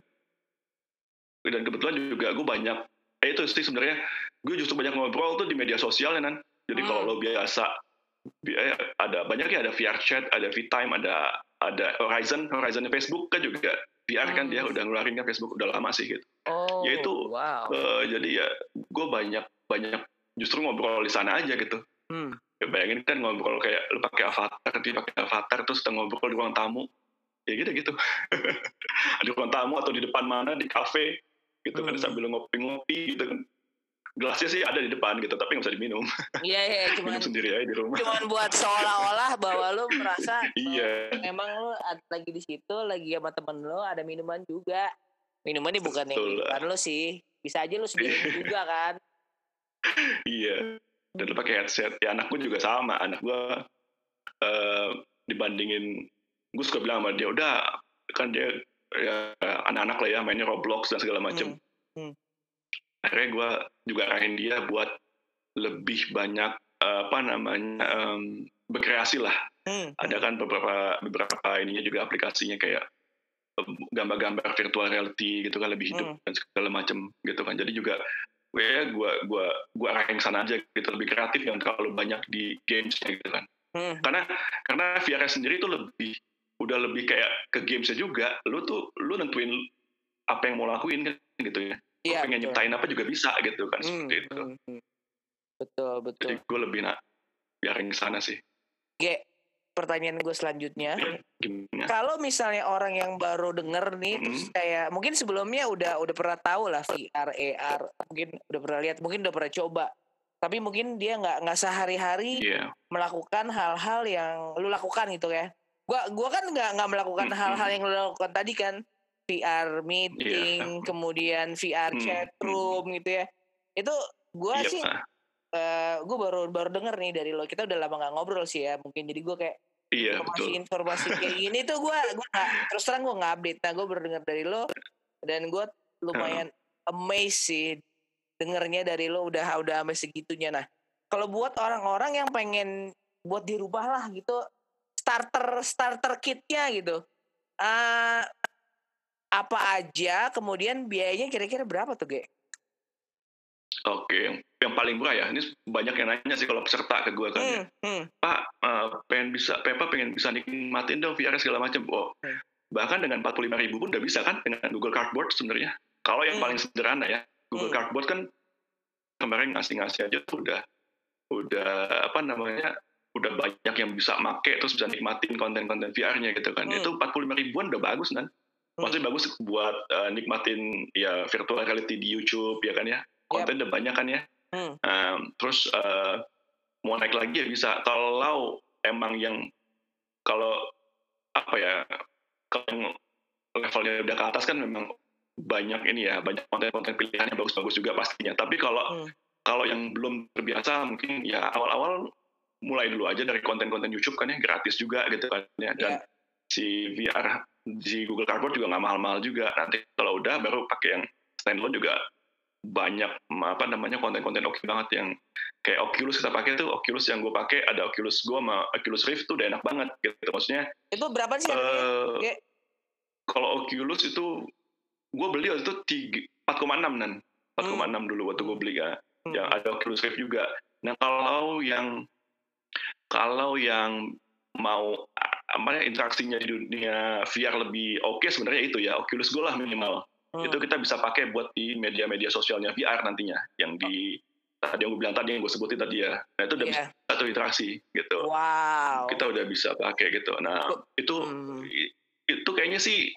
dan kebetulan juga gue banyak eh itu sih sebenarnya gue justru banyak ngobrol tuh di media sosial ya nan jadi Hmm. kalau lo biasa bi- eh, ada banyak ya ada VR chat ada VTime ada ada Horizon Horizon Facebook kan juga VR kan Hmm. dia udah ngeluarin kan Facebook udah lama sih gitu Oh, ya itu, wow. Eh, jadi ya gue banyak banyak justru ngobrol di sana aja gitu Hmm. ya bayangin kan ngobrol kayak lu pakai avatar dia pakai avatar terus kita ngobrol di ruang tamu. Ya gitu gitu. [laughs] Di ruang tamu atau di depan mana di kafe gitu kan Hmm. sambil ngopi-ngopi gitu kan. Gelasnya sih ada di depan gitu tapi nggak bisa diminum. [laughs] Iya, iya, cuman minum sendiri aja di rumah. cuman buat seolah-olah bahwa lu merasa [laughs] iya. memang lu ad- lagi di situ lagi sama temen lu ada minuman juga. Minuman ini bukan yang minuman lu sih. Bisa aja lu sediain juga kan. Iya dan lu pakai headset ya anak gue juga sama anak gue eh, dibandingin gue suka bilang sama dia udah kan dia ya, anak-anak lah ya mainnya Roblox dan segala macem Hmm, hmm. akhirnya gue juga arahin dia buat lebih banyak eh, apa namanya em, berkreasi lah Hmm. ada kan beberapa beberapa ininya juga aplikasinya kayak gambar-gambar virtual reality gitu kan lebih hidup Hmm. dan segala macem gitu kan jadi juga gue gue gue gue arahin sana aja gitu lebih kreatif yang terlalu banyak di gamesnya gitu kan Hmm. karena karena VR sendiri tuh lebih udah lebih kayak ke gamesnya juga lu tuh lu nentuin apa yang mau lakuin kan gitu ya lu Iya, pengen betul. nyiptain apa juga bisa gitu kan Hmm, seperti itu hmm, hmm. betul betul jadi gue lebih nak biarin sana sih Ge, pertanyaan gue selanjutnya. Gimana? Kalau misalnya orang yang baru denger nih Mm-mm. terus kayak mungkin sebelumnya udah udah pernah tahu lah VR AR mungkin udah pernah lihat mungkin udah pernah coba. Tapi mungkin dia nggak nggak sehari-hari iya. melakukan hal-hal yang lu lakukan gitu ya. Gua gua kan nggak nggak melakukan hal-hal yang lu lakukan tadi kan. VR meeting Iya. kemudian VR Mm, chat room gitu ya. Itu gua iya sih ah, eh gue baru baru denger nih dari lo. Kita udah lama nggak ngobrol sih ya mungkin. Jadi gue kayak iya betul. informasi-informasi kayak gini tuh gue gue nggak terus terang gue nggak update. Nah gue baru dengar dari lo dan gue lumayan amazed sih dengernya dari lo udah udah sampai segitunya. Nah kalau buat orang-orang yang pengen buat dirubah lah gitu starter starter kitnya gitu uh, apa aja kemudian biayanya kira-kira berapa tuh Ge? Oke, yang paling murah ya. Ini banyak yang nanya sih kalau peserta ke gue kan. Ya. Hmm, ya. hmm. Pak, uh, pengen bisa, Pepa pengen bisa nikmatin dong VR segala macam. Oh, hmm. bahkan dengan 45 ribu pun udah bisa kan dengan Google Cardboard sebenarnya. Kalau yang hmm. paling sederhana ya, Google hmm. Cardboard kan kemarin ngasih-ngasih aja tuh udah udah apa namanya udah banyak yang bisa make terus bisa nikmatin konten-konten VR-nya gitu kan. Hmm. Itu 45 ribuan udah bagus kan. Maksudnya hmm. bagus buat uh, nikmatin ya virtual reality di YouTube ya kan ya. Konten yep. udah banyak kan ya. Hmm. Um, terus uh, mau naik lagi ya bisa. Kalau emang yang kalau apa ya kalau levelnya udah ke atas kan memang banyak ini ya banyak konten-konten pilihan yang bagus-bagus juga pastinya. Tapi kalau hmm. kalau yang belum terbiasa mungkin ya awal-awal mulai dulu aja dari konten-konten YouTube kan ya gratis juga gitu kan ya dan yeah. si VR di Google Cardboard juga nggak mahal-mahal juga nanti kalau udah baru pakai yang standalone juga banyak apa namanya konten-konten oke okay banget yang kayak Oculus kita pakai tuh Oculus yang gue pakai ada Oculus Go sama Oculus Rift tuh udah enak banget gitu. Maksudnya itu berapa sih uh, kalau Oculus itu gue beli waktu itu tiga empat enam nan. empat koma enam dulu waktu gue beli ya. Hmm. yang ada Oculus Rift juga. Nah kalau yang kalau yang mau apa ya interaksinya di dunia VR lebih oke okay, sebenarnya itu ya Oculus Go lah minimal. Hmm. Itu kita bisa pakai buat di media-media sosialnya VR nantinya yang di tadi yang gue bilang tadi yang gue sebutin tadi ya. Nah itu udah yeah. bisa satu interaksi gitu. Wow. Kita udah bisa pakai gitu. Nah itu hmm. itu kayaknya sih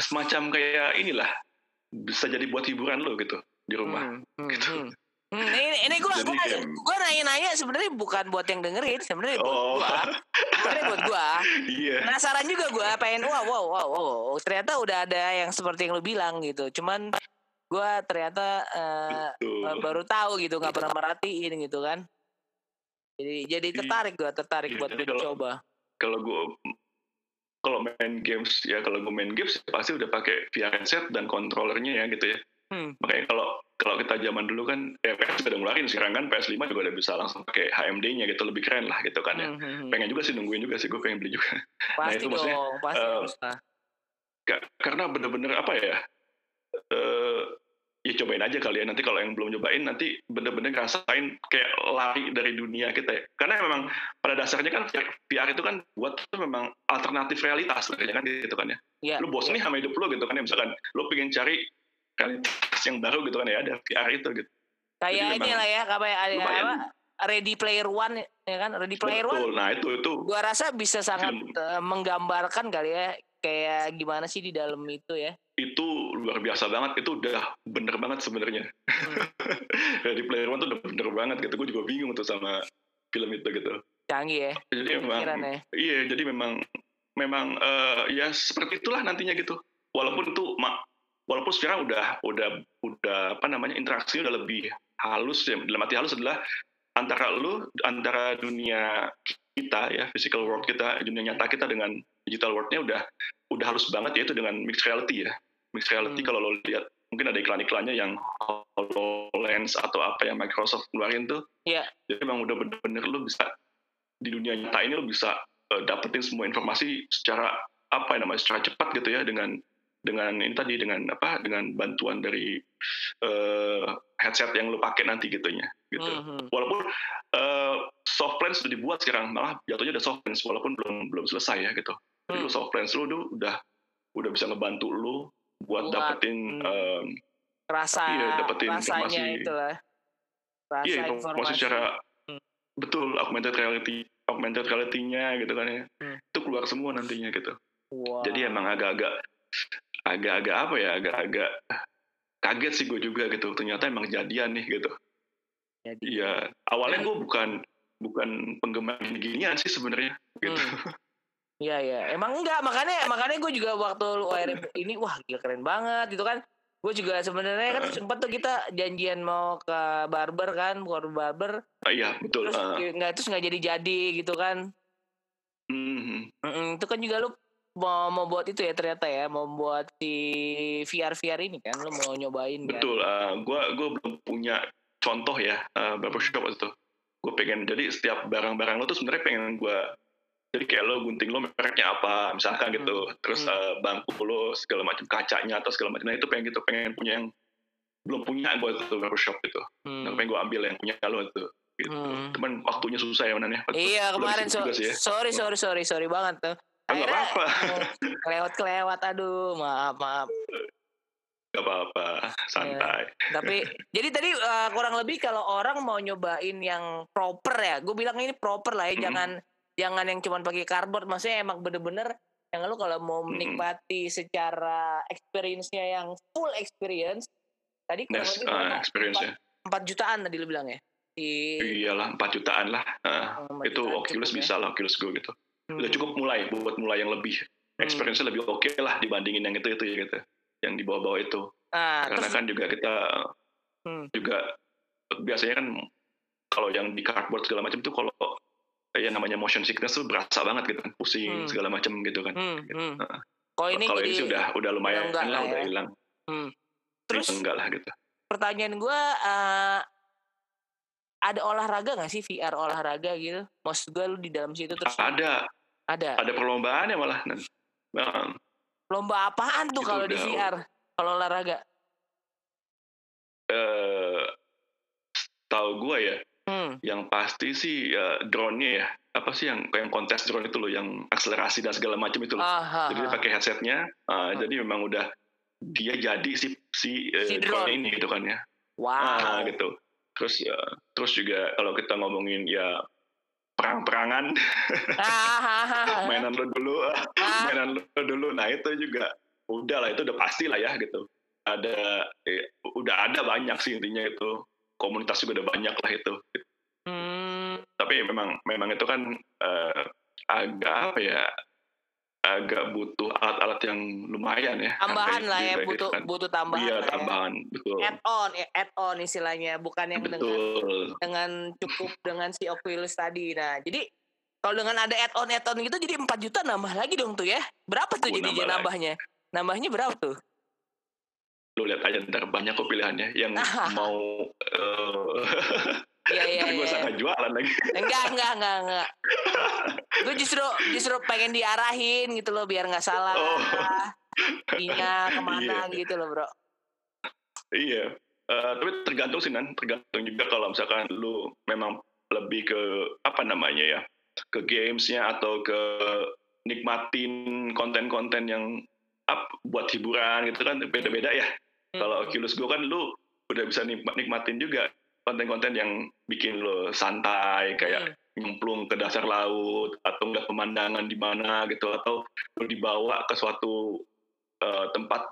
semacam kayak inilah bisa jadi buat hiburan lo gitu di rumah hmm. Hmm. gitu. Hmm. Hmm, ini ini gue gue gue nanya-nanya sebenarnya bukan buat yang dengerin sebenarnya buat oh. gue sebenarnya buat gue yeah. penasaran juga gue pengen wow wow wow wow ternyata udah ada yang seperti yang lu bilang gitu. Cuman gue ternyata uh, baru tahu gitu nggak pernah merhatiin gitu kan. Jadi jadi tertarik gue tertarik yeah, buat gue coba kalau gue kalau main games ya kalau gue main games pasti udah pakai VR headset dan kontrolernya ya gitu ya Hmm. Makanya kalau kalau kita zaman dulu kan ya PS sudah ngeluarin sekarang kan PS5 juga udah bisa langsung pakai HMD-nya gitu lebih keren lah gitu kan ya. Hmm, hmm, hmm. Pengen juga sih nungguin juga sih gue pengen beli juga. [laughs] Pasti nah itu dong, maksudnya pasti uh, karena bener-bener apa ya uh, ya cobain aja kali ya nanti kalau yang belum cobain nanti bener-bener ngerasain kayak lari dari dunia kita ya karena memang pada dasarnya kan VR itu kan buat itu memang alternatif realitas kan gitu kan ya, ya lu bosan ya. nih sama hidup lu gitu kan ya misalkan lu pengen cari realitas yang baru gitu kan ya ada VR itu gitu. Kayak ini lah ya, kayak ada apa? Ready Player One ya kan, Ready Player Betul. One. Nah itu itu. Gua rasa bisa sangat uh, menggambarkan kali ya, kayak gimana sih di dalam itu ya. Itu luar biasa banget, itu udah bener banget sebenarnya. Hmm. [laughs] Ready Player One tuh udah bener banget gitu. Gue juga bingung tuh sama film itu gitu. Canggih ya. Jadi memang, ya. iya jadi memang memang uh, ya seperti itulah nantinya gitu. Walaupun mak walaupun sekarang udah udah udah apa namanya interaksi udah lebih halus ya dalam arti halus adalah antara lu antara dunia kita ya physical world kita dunia nyata kita dengan digital worldnya udah udah halus banget ya itu dengan mixed reality ya mixed reality hmm. kalau lo lihat mungkin ada iklan-iklannya yang HoloLens atau apa yang Microsoft keluarin tuh yeah. jadi memang udah bener-bener lu bisa di dunia nyata ini lu bisa uh, dapetin semua informasi secara apa ya namanya secara cepat gitu ya dengan dengan ini tadi dengan apa dengan bantuan dari uh, headset yang lo pakai nanti gitunya gitu mm-hmm. walaupun uh, soft lens sudah dibuat sekarang malah jatuhnya udah soft lens walaupun belum belum selesai ya gitu jadi mm. lo soft lens lo tuh udah udah bisa ngebantu lo buat, buat dapetin mm, um, rasa iya, dapetin rasanya informasi itulah rasa iya informasi secara mm. betul augmented reality augmented reality-nya gitu kan ya mm. itu keluar semua nantinya gitu wow. jadi emang agak-agak agak-agak apa ya agak-agak kaget sih gue juga gitu ternyata emang jadian nih gitu Iya, awalnya gue bukan bukan penggemar ginian sih sebenarnya gitu. Hmm. [laughs] Iya ya, emang enggak makanya makanya gue juga waktu lu ini wah gila keren banget gitu kan. Gue juga sebenarnya kan uh, sempat tuh kita janjian mau ke barber kan, ke barber. Uh, iya betul. Terus uh. nggak terus nggak jadi jadi gitu kan. Mm -hmm. Mm -hmm. Itu kan juga lu mau mau buat itu ya ternyata ya mau buat si VR VR ini kan lo mau nyobain betul kan? uh, gua gua belum punya contoh ya uh, barbershop itu gue pengen jadi setiap barang-barang lo tuh sebenarnya pengen gue jadi kayak lo gunting lo mereknya apa misalkan Hmm. gitu terus Hmm. eh, bangku lo segala macam kacanya atau segala macam nah itu pengen gitu pengen punya yang belum punya gue tuh shop gitu Hmm. nah, pengen gue ambil yang punya lo itu gitu. Hmm. cuman waktunya susah ya Manan ya Iya kemarin so, ya. sorry sorry sorry sorry banget tuh. Nggak Akhirnya apa-apa. [laughs] kelewat kelewat aduh maaf maaf. gak apa-apa santai Tapi jadi tadi eh, kurang lebih kalau orang mau nyobain yang proper ya, gue bilang ini proper lah ya, Hmm. jangan jangan yang cuma pakai cardboard. Maksudnya emang bener-bener yang lu kalau mau Hmm. menikmati secara experience-nya yang full experience, tadi kurang Yes, lebih ah, berapa? experience-nya 4 jutaan tadi lu bilang ya. Di iyalah 4 jutaan lah Ah, Oh, 4 itu jutaan Oculus ya. bisa lah Oculus Go gitu udah Hmm. cukup mulai buat mulai yang lebih Hmm. experience-nya lebih oke lah dibandingin yang itu itu ya gitu yang di bawah-bawah itu Nah, karena terus kan juga kita Hmm. juga biasanya kan kalau yang di cardboard segala macam itu kalau ya namanya motion sickness tuh berasa banget gitu kan pusing Hmm. segala macam gitu kan hmm, hmm. Heeh. Kalau ini kalau ini sih udah udah lumayan lah udah ya. hilang terus Ini enggak lah gitu pertanyaan gue eh, ada olahraga nggak sih VR olahraga gitu? Maksud gue lu di dalam situ terus ada ada ada perlombaannya malah Nan. Nah, lomba apaan tuh kalau di VR? Kalau olahraga? eh tahu gue ya Hmm. yang pasti sih ya, drone-nya ya apa sih yang yang kontes drone itu loh yang akselerasi dan segala macam itu loh Ah, jadi dia pakai headsetnya uh, Hmm. jadi memang udah dia jadi si si, eh, Si drone drone. ini gitu kan ya wow. Ah, gitu terus ya terus juga kalau kita ngomongin ya perang-perangan. Ah, [laughs] mainan lo dulu. Ah, mainan lo dulu. Nah itu juga udah lah itu udah pasti lah ya gitu. Ada eh, udah ada banyak sih intinya itu. Komunitas juga udah banyak lah itu. Hmm, tapi memang memang itu kan eh, agak apa ya agak butuh alat-alat yang lumayan ya. Tambahan lah ya gitu butuh kan. butuh tambahan iya ya. tambahan betul. Add on ya add on istilahnya bukan yang dengan betul. dengan cukup dengan si Oculus tadi. Nah jadi kalau dengan ada add on add on gitu jadi 4 juta nambah lagi dong tuh ya. Berapa tuh Oh, jadi nambah lagi. nambahnya? Nambahnya berapa tuh? Lu lihat aja ntar banyak kok pilihannya. Yang [laughs] mau eh [laughs] Iya iya gue iya. sangka jualan lagi Enggak enggak enggak enggak. Gue justru justru pengen diarahin gitu loh biar nggak salah. Oh. Ininya ke mana Iya. gitu loh bro. Iya, Eh, tapi tergantung sih nan, tergantung juga kalau misalkan lu memang lebih ke apa namanya ya, ke gamesnya atau ke nikmatin konten-konten yang up buat hiburan gitu kan beda-beda ya. Kalau Hmm. Oculus Go kan lu udah bisa nikmat nikmatin juga konten-konten yang bikin lu santai kayak Hmm. nyemplung ke dasar laut atau ngeliat pemandangan di mana gitu atau lu dibawa ke suatu eh, tempat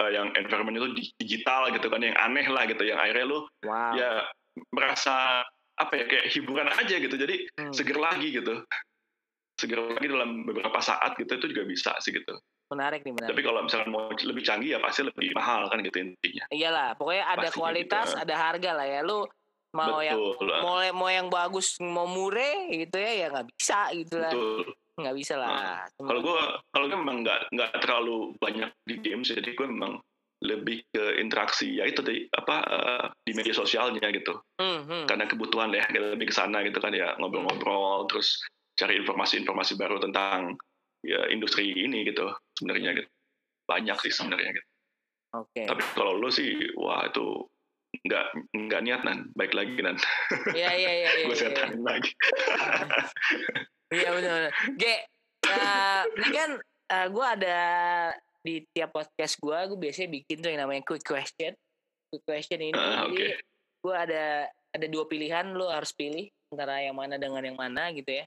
eh, yang environment itu di- digital gitu kan yang aneh lah gitu yang akhirnya lu wow. ya merasa apa ya kayak hiburan aja gitu jadi Hmm. seger lagi gitu seger lagi dalam beberapa saat gitu itu juga bisa sih gitu Menarik nih menarik. tapi kalau misalkan mau lebih canggih ya pasti lebih mahal kan gitu intinya Iyalah, pokoknya ada Pasti kualitas, gitu. ada harga lah ya. Lu mau yang betul lah. mau mau yang bagus, mau mure gitu ya ya nggak bisa gitu lah. betul Nggak bisa lah. Cuma- kalau gue kalau gue memang nggak nggak terlalu banyak di games jadi gue memang lebih ke interaksi ya itu tadi apa eh, di media sosialnya gitu Hmm, hmm. karena kebutuhan ya kita lebih ke sana gitu kan ya ngobrol-ngobrol terus cari informasi-informasi baru tentang ya industri ini gitu sebenarnya gitu banyak sih sebenarnya gitu Oke. tapi kalau lu sih wah itu nggak nggak niat nan baik lagi nan Iya iya iya. [laughs] iya, gue iya. setanin lagi [laughs] Iya benar. G, ya, ini kan gue ada di tiap podcast gue, gue biasanya bikin tuh yang namanya quick question. Quick question ini, Ah, jadi oke. gue ada ada dua pilihan, lo harus pilih antara yang mana dengan yang mana gitu ya.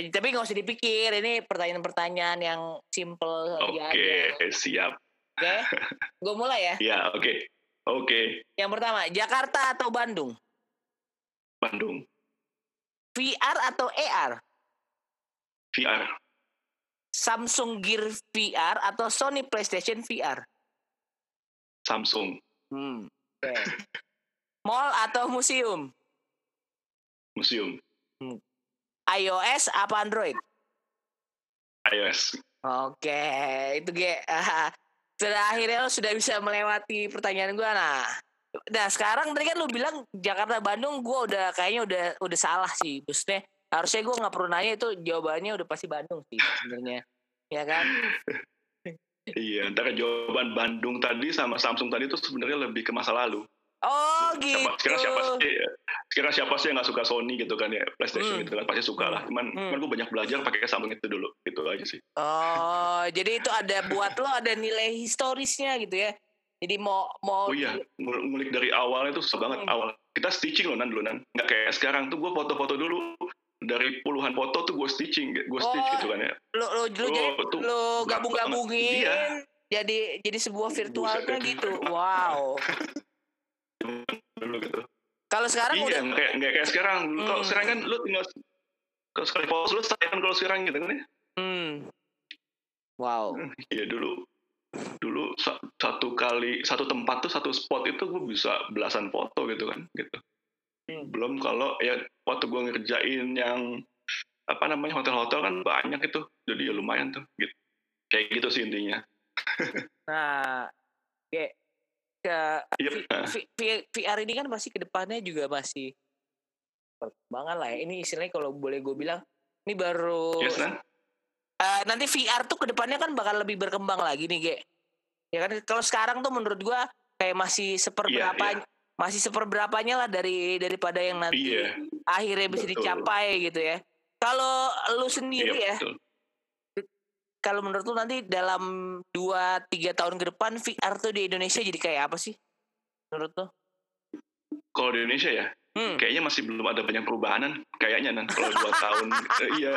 Hmm, hmm. Hmm, tapi nggak usah dipikir, ini pertanyaan-pertanyaan yang simple oke aja. siap Oke, gue mulai ya. ya oke oke Yang pertama, Jakarta atau Bandung? Bandung VR atau AR? VR Samsung Gear VR atau Sony PlayStation VR? Samsung Hmm. Oke. Mall atau museum? museum iOS apa Android? iOS Oke, itu ge. [laughs] Sudah akhirnya lo sudah bisa melewati pertanyaan gua nah. Nah sekarang tadi kan lu bilang Jakarta Bandung gue udah kayaknya udah udah salah sih Maksudnya harusnya gue nggak perlu nanya itu jawabannya udah pasti Bandung sih sebenarnya ya kan [laughs] Iya, antara jawaban Bandung tadi sama Samsung tadi itu sebenarnya lebih ke masa lalu. Oh gitu Siapa, sekarang siapa sih? Sekarang siapa sih yang nggak suka Sony gitu kan ya, PlayStation Hmm. gitu kan pasti suka lah. Cuman, Hmm. cuman gue banyak belajar pakai Samsung itu dulu, gitu aja sih. oh jadi itu ada buat lo ada nilai historisnya gitu ya jadi mau mau Oh iya, ngulik dari awal itu susah banget. Hmm. Awal kita stitching loh nan dulu nan. Nggak kayak sekarang tuh gue foto-foto dulu dari puluhan foto tuh gue stitching, gue stitch Oh, gitu kan ya. lo lo lo, Oh, jadi tuh lo berat gabung-gabungin banget. jadi jadi sebuah virtualnya Buset. gitu wow [laughs] Dulu gitu. kalau sekarang iya, udah kayak nggak kayak sekarang. Dulu Kalau Hmm. sekarang kan lu tinggal kalau sekali foto selesai kan kalau sekarang gitu kan ya. hmm. wow Iya dulu dulu sa- satu kali satu tempat tuh satu spot itu gue bisa belasan foto gitu kan gitu Hmm. belum kalau ya waktu gue ngerjain yang apa namanya hotel-hotel kan banyak itu jadi ya lumayan tuh gitu kayak gitu sih intinya [laughs] nah kayak ke Yep. V- Nah, V- V- VR ini kan masih ke depannya juga masih perkembangan lah ya. Ini istilahnya kalau boleh gue bilang ini baru yes kan Eh, nanti VR tuh ke depannya kan bakal lebih berkembang lagi nih, Ge. Ya kan kalau sekarang tuh menurut gua kayak masih seperberapa Iya, masih seperberapanya lah dari daripada yang nanti iya akhirnya bisa betul. dicapai gitu ya. Kalau lu iya sendiri ya, betul kalau menurut lu nanti dalam 2 3 tahun ke depan VR tuh di Indonesia jadi kayak apa sih? Menurut lu? kalau di Indonesia ya Hmm. kayaknya masih belum ada banyak perubahanan kayaknya nan kalau dua [laughs] tahun eh, iya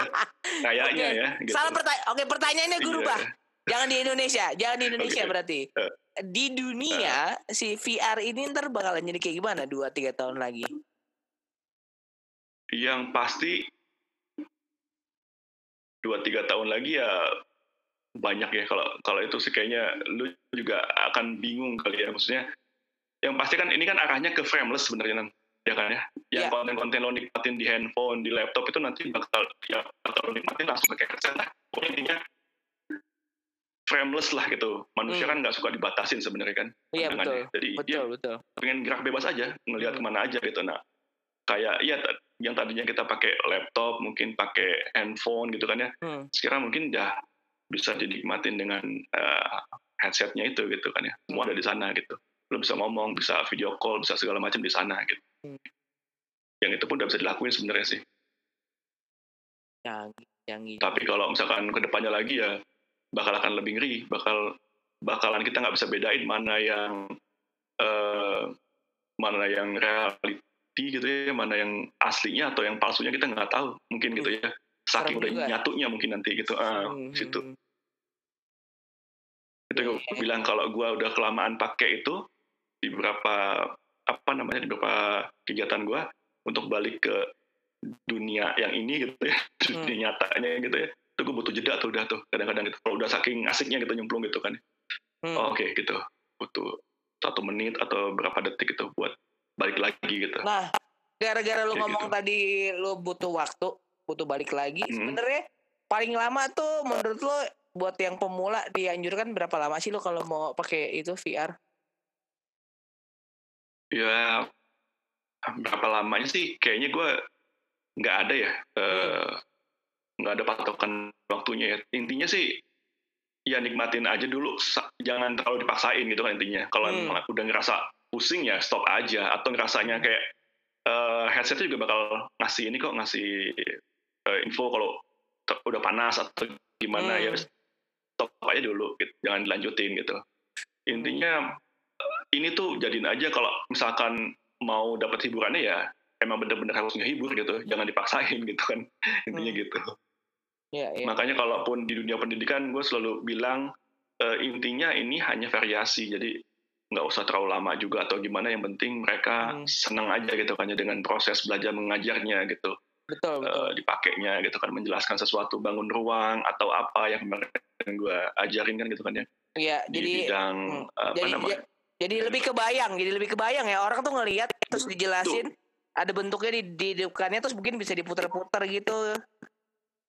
kayaknya Oke, ya gitu. Salah pertanyaan. Oke, pertanyaannya gue Iya. rubah. Jangan di Indonesia, jangan di Indonesia Oke. berarti. Eh. Di dunia si VR ini ntar bakalan jadi kayak gimana 2 3 tahun lagi? yang pasti dua tiga tahun lagi ya banyak ya kalau kalau itu sih kayaknya lu juga akan bingung kali ya maksudnya yang pasti kan ini kan arahnya ke frameless sebenarnya Nan. ya kan ya yang Iya. konten-konten lo nikmatin di handphone di laptop itu nanti bakal ya bakal lo nikmatin langsung pakai headset lah pokoknya intinya frameless lah gitu manusia Hmm. kan nggak suka dibatasin sebenarnya kan Iya betul. pandangannya. jadi Betul, betul. pengen gerak bebas aja ngelihat Hmm. ke mana aja gitu nah kayak ya ta- yang tadinya kita pakai laptop mungkin pakai handphone gitu kan ya Hmm. sekarang mungkin udah bisa dinikmatin dengan eh, headsetnya itu gitu kan ya. Semua ada di sana gitu. Lo bisa ngomong bisa video call bisa segala macam di sana gitu. Hmm. yang itu pun udah bisa dilakuin sebenarnya sih. Yang yang gitu. tapi kalau misalkan ke depannya lagi ya bakal akan lebih ngeri. Bakal bakalan kita nggak bisa bedain mana yang eh, mana yang reality gitu ya mana yang aslinya atau yang palsunya kita nggak tahu. Mungkin gitu ya. Saking Serem udah juga. ya. nyatunya mungkin nanti gitu. Ah Hmm, situ hmm, itu gue bilang kalau gue udah kelamaan pakai itu di beberapa apa namanya di beberapa kegiatan gue untuk balik ke dunia yang ini gitu ya [laughs] Hmm. dunia nyatanya gitu ya itu gue butuh jeda tuh udah tuh kadang-kadang gitu kalau udah saking asiknya gitu nyemplung gitu kan hmm. oh, oke gitu butuh satu menit atau berapa detik itu buat balik lagi gitu Nah, gara-gara lu Kayak ngomong gitu. tadi lu butuh waktu, butuh balik lagi. Hmm. Sebenarnya paling lama tuh menurut lu buat yang pemula dianjurkan berapa lama sih lu kalau mau pakai itu VR? ya berapa lamanya sih kayaknya gue nggak ada ya eh, nggak ada patokan waktunya ya intinya sih ya nikmatin aja dulu jangan terlalu dipaksain gitu kan intinya kalau Hmm. udah ngerasa pusing ya stop aja atau ngerasanya kayak eh, headsetnya juga bakal ngasih ini kok ngasih eh, info kalau udah panas atau gimana Hmm. ya stop aja dulu gitu. jangan dilanjutin gitu intinya eh, ini tuh jadiin aja kalau misalkan mau dapat hiburannya ya emang bener-bener harus ngehibur gitu jangan dipaksain [laughs] gitu kan intinya Hmm. gitu Ya, ya. makanya kalaupun di dunia pendidikan gue selalu bilang eh, intinya ini hanya variasi jadi nggak usah terlalu lama juga atau gimana yang penting mereka Hmm. senang aja gitu kan ya dengan proses belajar mengajarnya gitu Betul, betul. eh, dipakainya gitu kan menjelaskan sesuatu bangun ruang atau apa yang kemarin gue ajarin kan gitu kan ya Iya, di jadi bidang hmm, apa jadi namanya ja- jadi lebih kebayang, jadi lebih kebayang ya orang tuh ngelihat terus dijelasin ada bentuknya di dihidupkannya terus mungkin bisa diputar-putar gitu.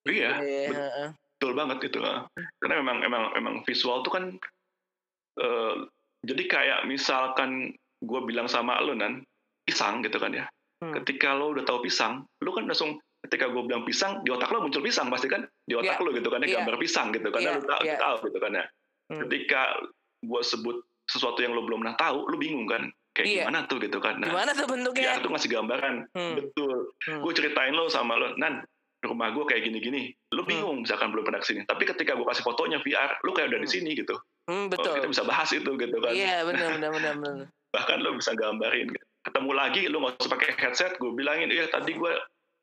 iya Iya, betul. banget itu ah. karena memang emang emang visual tuh kan eh, jadi kayak misalkan gue bilang sama lo nan pisang gitu kan ya Hmm. ketika lo udah tahu pisang lo kan langsung ketika gue bilang pisang di otak lo muncul pisang pasti kan di otak Iya. lo gitu kan ya Iya. gambar pisang gitu kan Iya, lo tahu, iya. tahu gitu kan ya Hmm. ketika gue sebut sesuatu yang lo belum pernah tahu lo bingung kan kayak Iya. gimana tuh gitu kan nah Gimana tuh bentuknya? VR tuh ngasih gambaran Hmm. betul Hmm. gue ceritain lo sama lo nan rumah gue kayak gini-gini lo Hmm. bingung misalkan belum pernah ke sini tapi ketika gue kasih fotonya VR lo kayak udah di Hmm. sini gitu Hmm, Oh, betul. kita bisa bahas itu gitu kan Iya, benar benar benar benar. [laughs] bahkan lo bisa gambarin gitu. Ketemu lagi lo nggak usah pakai headset gue bilangin iya tadi gue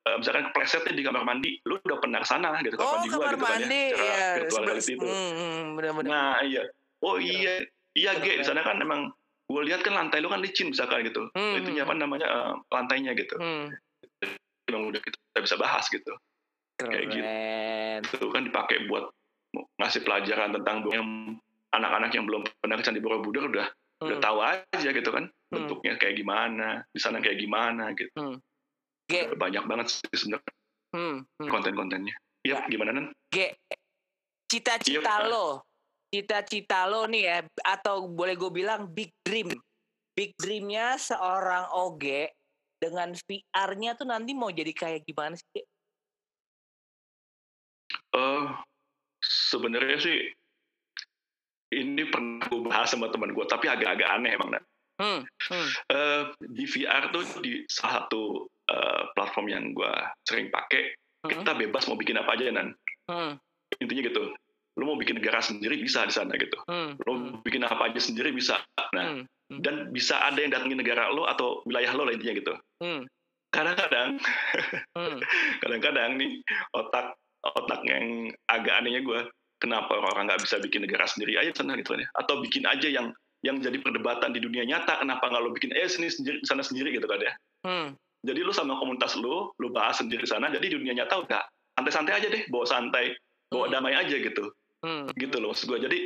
eh, misalkan kepleset nih di kamar mandi lo udah pernah ke sana gitu kamar Oh, mandi gue gitu kan mandi ya secara ya. virtual reality itu Hmm, hmm, benar benar. nah iya oh iya iya Bener, Ge, di bener. sana kan emang gue lihat kan lantai lo kan licin misalkan gitu Hmm, hmm. apa namanya eh, lantainya gitu Hmm. emang udah kita, kita bisa bahas gitu Kayak gitu. Keren. itu kan dipakai buat ngasih pelajaran tentang yang anak-anak yang belum pernah ke Candi Borobudur udah udah Hmm. tahu aja gitu kan Hmm. bentuknya kayak gimana di sana kayak gimana gitu Ge, banyak banget sih sebenarnya hmm, hmm. konten-kontennya ya gimana nan Ge, cita-cita Iya. lo, cita-cita lo nih ya, atau boleh gue bilang big dream, big dreamnya seorang Oge dengan VR-nya tuh nanti mau jadi kayak gimana sih? Eh sebenarnya sih ini pernah gue bahas sama teman gue tapi agak-agak aneh emang Nan. Hmm, hmm, Eh, di VR tuh di salah satu eh, platform yang gue sering pakai hmm, kita bebas mau bikin apa aja nan. Hmm, intinya gitu lo mau bikin negara sendiri bisa di sana gitu. Hmm, lo hmm, bikin apa aja sendiri bisa nah hmm, hmm, dan bisa ada yang datengin negara lo atau wilayah lo lah intinya gitu. Hmm, kadang-kadang hmm, [laughs] kadang-kadang nih otak otak yang agak anehnya gue kenapa orang nggak bisa bikin negara sendiri aja sana gitu kan ya? Atau bikin aja yang yang jadi perdebatan di dunia nyata kenapa nggak lo bikin eh sini sendiri di sana sendiri gitu kan ya? Hmm, jadi lu sama komunitas lu lu bahas sendiri di sana jadi di dunia nyata udah santai-santai aja deh bawa santai bawa Hmm. damai aja gitu. Hmm, gitu loh maksud gue jadi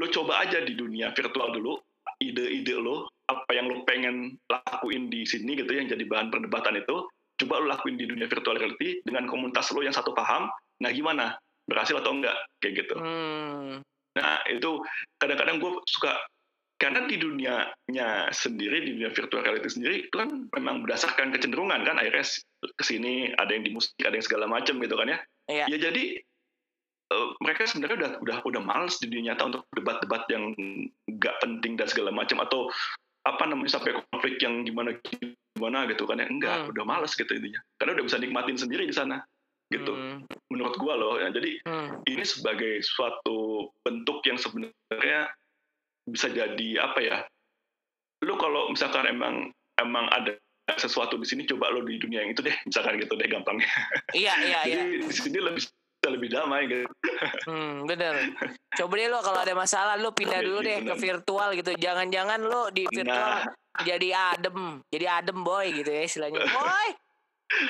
lu coba aja di dunia virtual dulu ide-ide lo apa yang lu pengen lakuin di sini gitu yang jadi bahan perdebatan itu coba lu lakuin di dunia virtual reality dengan komunitas lo yang satu paham. Nah gimana berhasil atau enggak kayak gitu. Hmm, nah itu kadang-kadang gue suka karena di dunianya sendiri di dunia virtual reality sendiri itu kan memang berdasarkan kecenderungan kan akhirnya ke sini ada yang di musik ada yang segala macam gitu kan ya. Iya. ya jadi eh, mereka sebenarnya udah udah udah males di dunia nyata untuk debat-debat yang nggak penting dan segala macam atau apa namanya sampai konflik yang gimana gimana gitu kan ya. Enggak Hmm. udah males gitu intinya. Karena udah bisa nikmatin sendiri di sana gitu. Hmm, menurut gua loh ya. Jadi hmm, ini sebagai suatu bentuk yang sebenarnya bisa jadi apa ya lu kalau misalkan emang emang ada sesuatu di sini coba lo di dunia yang itu deh misalkan gitu deh gampangnya. Iya iya [laughs] iya. jadi di sini lebih bisa lebih damai gitu. [laughs] Hmm, bener. Coba deh lo kalau ada masalah lo pindah dulu deh ke virtual gitu. Jangan-jangan lo di virtual nah. jadi adem, jadi adem boy gitu ya istilahnya. [laughs] Boy,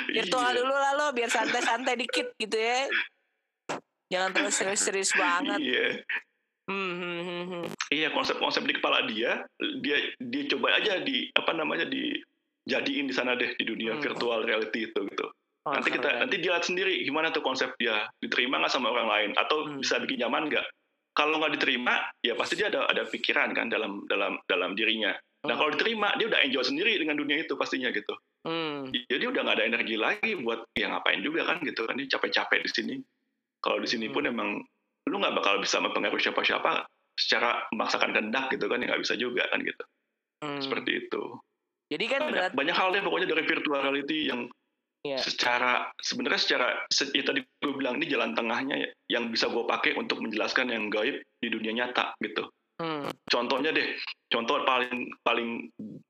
virtual iya. dulu lah lo biar santai-santai dikit gitu ya. Jangan terus serius-serius banget. iya Hmm, hmm, hmm, hmm. iya konsep-konsep di kepala dia dia dia coba aja di apa namanya di jadiin di sana deh di dunia Hmm. virtual reality itu gitu Oh, nanti kita keren. nanti dia lihat sendiri gimana tuh konsep dia diterima nggak sama orang lain atau Hmm. bisa bikin nyaman nggak kalau nggak diterima ya pasti dia ada ada pikiran kan dalam dalam dalam dirinya nah kalau diterima dia udah enjoy sendiri dengan dunia itu pastinya gitu Hmm, jadi udah nggak ada energi lagi buat ya ngapain juga kan gitu kan dia capek-capek di sini kalau di sini Hmm. pun emang lu nggak bakal bisa mempengaruhi siapa-siapa secara memaksakan kehendak gitu kan ya nggak bisa juga kan gitu hmm. seperti itu Jadi kan banyak, berat. banyak hal deh pokoknya dari virtual reality yang Iya. secara sebenarnya secara se- ya tadi gue bilang ini jalan tengahnya ya, yang bisa gue pakai untuk menjelaskan yang gaib di dunia nyata gitu Hmm, contohnya deh contoh paling paling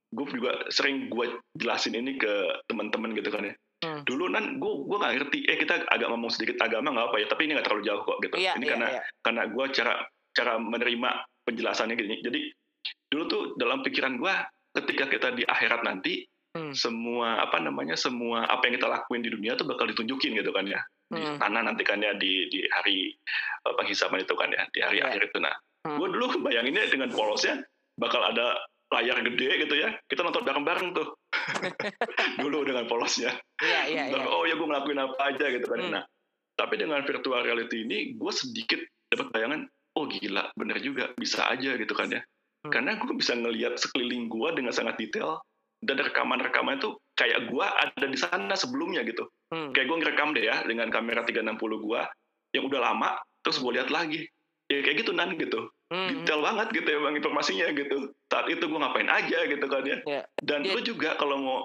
gue juga sering gue jelasin ini ke teman-teman gitu kan ya Hmm. dulu nan gue gue nggak ngerti eh kita agak ngomong sedikit agama nggak apa ya tapi ini nggak terlalu jauh kok gitu Iya, ini iya, karena iya. karena gue cara cara menerima penjelasannya gini jadi dulu tuh dalam pikiran gue ketika kita di akhirat nanti Hmm. semua apa namanya semua apa yang kita lakuin di dunia tuh bakal ditunjukin gitu kan ya di Hmm. sana nanti kan ya di di hari eh, penghisapan itu kan ya di hari Iya. akhir itu nah. Gue dulu bayanginnya dengan polosnya bakal ada layar gede gitu ya kita nonton bareng-bareng tuh [laughs] dulu dengan polosnya Iya, iya, iya. Oh ya gue ngelakuin apa aja gitu kan Hmm. nah tapi dengan virtual reality ini gue sedikit dapat bayangan oh gila bener juga bisa aja gitu kan ya hmm. karena gue bisa ngelihat sekeliling gue dengan sangat detail dan rekaman-rekaman itu kayak gue ada di sana sebelumnya gitu hmm. kayak gue ngerekam deh ya dengan kamera 360 gue yang udah lama terus gue lihat lagi ya kayak gitu nan gitu hmm. detail banget gitu ya bang informasinya gitu saat itu gue ngapain aja gitu kan ya yeah. dan yeah. lu juga kalau mau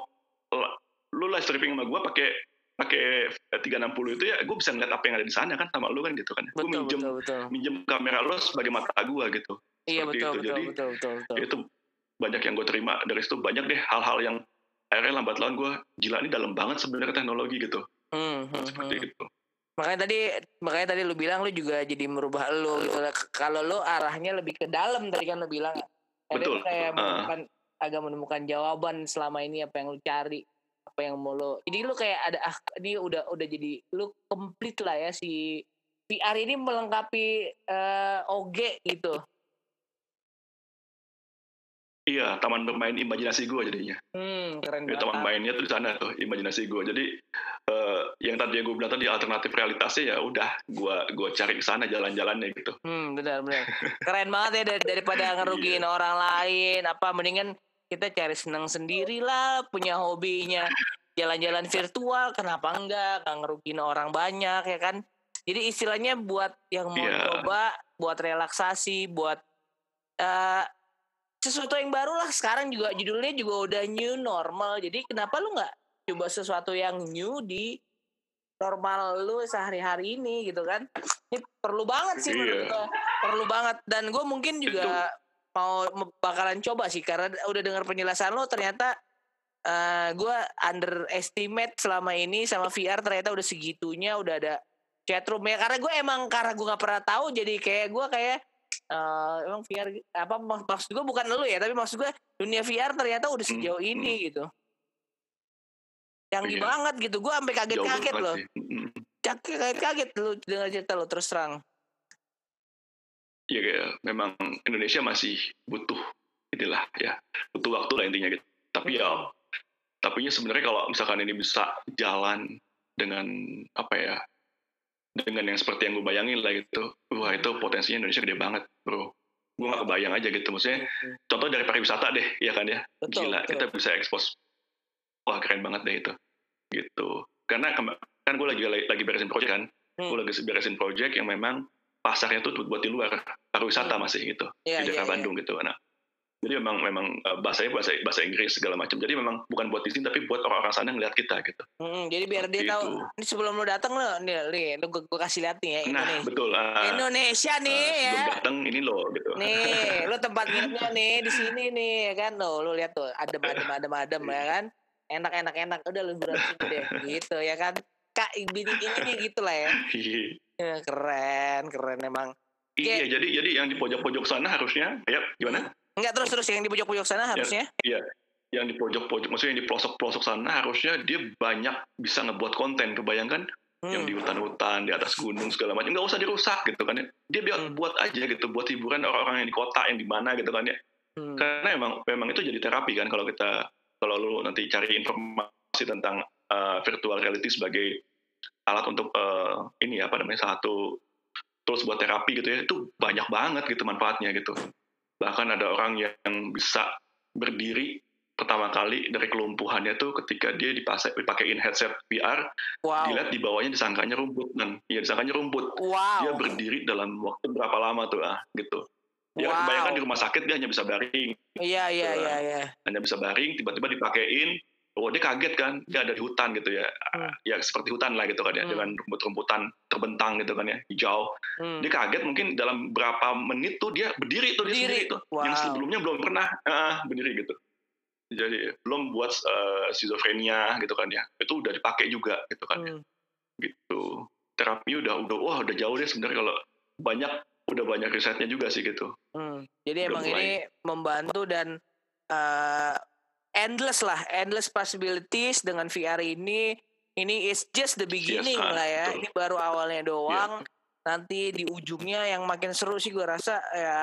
lu live streaming sama gue pakai pakai 360 itu ya gue bisa ngeliat apa yang ada di sana kan sama lu kan gitu kan gue minjem betul, betul. minjem kamera lu sebagai mata gue gitu iya betul itu. betul, Jadi, betul betul betul itu banyak yang gue terima dari situ banyak deh hal-hal yang akhirnya lambat laun gue gila ini dalam banget sebenarnya teknologi gitu hmm, hmm, seperti hmm. itu makanya tadi makanya tadi lu bilang lu juga jadi merubah lu gitu. kalau lu arahnya lebih ke dalam tadi kan lu bilang betul kayak menemukan uh. agak menemukan jawaban selama ini apa yang lu cari apa yang mau lo jadi lu kayak ada ah ini udah udah jadi lu komplit lah ya si VR ini melengkapi uh, eh, OG gitu Iya, taman bermain imajinasi gue jadinya. Hmm, keren ya, Taman mainnya tuh di sana tuh, imajinasi gue. Jadi uh, yang tadi gue bilang tadi alternatif realitasnya ya udah gue gue cari ke sana jalan-jalannya gitu. Hmm, benar benar. keren banget ya dar daripada [laughs] ngerugiin iya. orang lain. Apa mendingan kita cari senang sendiri lah punya hobinya jalan-jalan virtual kenapa enggak nggak ngerugiin orang banyak ya kan jadi istilahnya buat yang mau yeah. coba buat relaksasi buat uh, sesuatu yang baru lah. Sekarang juga judulnya juga udah new normal. Jadi kenapa lu nggak coba sesuatu yang new di normal lu sehari-hari ini gitu kan? Ini perlu banget sih yeah. perlu banget. Dan gue mungkin juga mau bakalan coba sih. Karena udah dengar penjelasan lo ternyata uh, eh, gue underestimate selama ini sama VR ternyata udah segitunya udah ada chatroom ya karena gue emang karena gue nggak pernah tahu jadi kayak gue kayak uh, emang VR apa maksud gue bukan lo ya tapi maksud gue dunia VR ternyata udah hmm, sejauh hmm. ini gitu. Yang iya. banget gitu gue sampai kaget-kaget loh. kaget-kaget lu dengar cerita lo terus terang. Ya kayak memang Indonesia masih butuh inilah ya butuh waktu lah intinya gitu. Tapi ya tapi sebenarnya kalau misalkan ini bisa jalan dengan apa ya dengan yang seperti yang gue bayangin lah gitu wah itu potensinya Indonesia gede banget bro gue gak kebayang aja gitu maksudnya contoh dari pariwisata deh ya kan ya betul, gila betul. kita bisa ekspos wah keren banget deh itu gitu karena kan gue lagi lagi beresin project kan hmm. gue lagi beresin project yang memang pasarnya tuh buat di luar pariwisata hmm. masih gitu yeah, di daerah yeah, iya. Bandung yeah. gitu nah jadi memang memang uh, bahasanya bahasa bahasa Inggris segala macam. Jadi memang bukan buat di sini tapi buat orang-orang sana ngeliat kita gitu. Hmm, jadi biar dia tahu ini sebelum lo datang lo nih nih lo gue, gue kasih lihat nih ya nah, Indonesia. nah betul uh, Indonesia nih uh, ya. datang ini lo gitu. Nih [laughs] lo tempat nginepnya nih di sini nih ya kan? Lo lo lihat tuh adem adem adem adem ya kan? Enak enak enak. Udah lo berarti deh [laughs] gitu ya kan? Kak bini ini gitu lah ya. [laughs] Iya. Ya, keren, keren emang. Iya, jadi jadi yang di pojok-pojok sana harusnya, ya gimana? Enggak terus terus yang di pojok-pojok sana harusnya? Iya, yang di pojok-pojok, maksudnya yang di pelosok-pelosok sana harusnya dia banyak bisa ngebuat konten. Kebayangkan hmm. yang di hutan-hutan, di atas gunung segala macam, nggak usah dirusak gitu kan ya. Dia biar hmm. buat aja gitu, buat hiburan orang-orang yang di kota, yang di mana gitu kan ya. Hmm. Karena emang memang itu jadi terapi kan kalau kita kalau lu nanti cari informasi tentang uh, virtual reality sebagai alat untuk uh, ini apa namanya satu tools buat terapi gitu ya itu banyak banget gitu manfaatnya gitu bahkan ada orang yang bisa berdiri pertama kali dari kelumpuhannya tuh ketika dia dipakai dipakein headset VR wow. dilihat di bawahnya disangkanya rumput dan ya disangkanya rumput wow. dia berdiri dalam waktu berapa lama tuh ah gitu Ya wow. bayangkan di rumah sakit dia hanya bisa baring. Iya iya gitu iya iya. Hanya bisa baring, tiba-tiba dipakein, oh dia kaget kan dia ada di hutan gitu ya hmm. ya seperti hutan lah gitu kan ya hmm. dengan rumput-rumputan terbentang gitu kan ya hijau hmm. dia kaget mungkin dalam berapa menit tuh dia berdiri tuh dia berdiri. sendiri tuh wow. yang sebelumnya belum pernah uh, berdiri gitu jadi belum buat uh, skizofrenia gitu kan ya itu udah dipakai juga gitu kan ya. hmm. ya. gitu terapi udah udah wah udah jauh deh sebenarnya kalau banyak udah banyak risetnya juga sih gitu hmm. jadi udah emang mulai. ini membantu dan uh, endless lah, endless possibilities dengan VR ini. Ini is just the beginning yes, lah ya. Betul. Ini baru awalnya doang. Yeah. Nanti di ujungnya yang makin seru sih gue rasa ya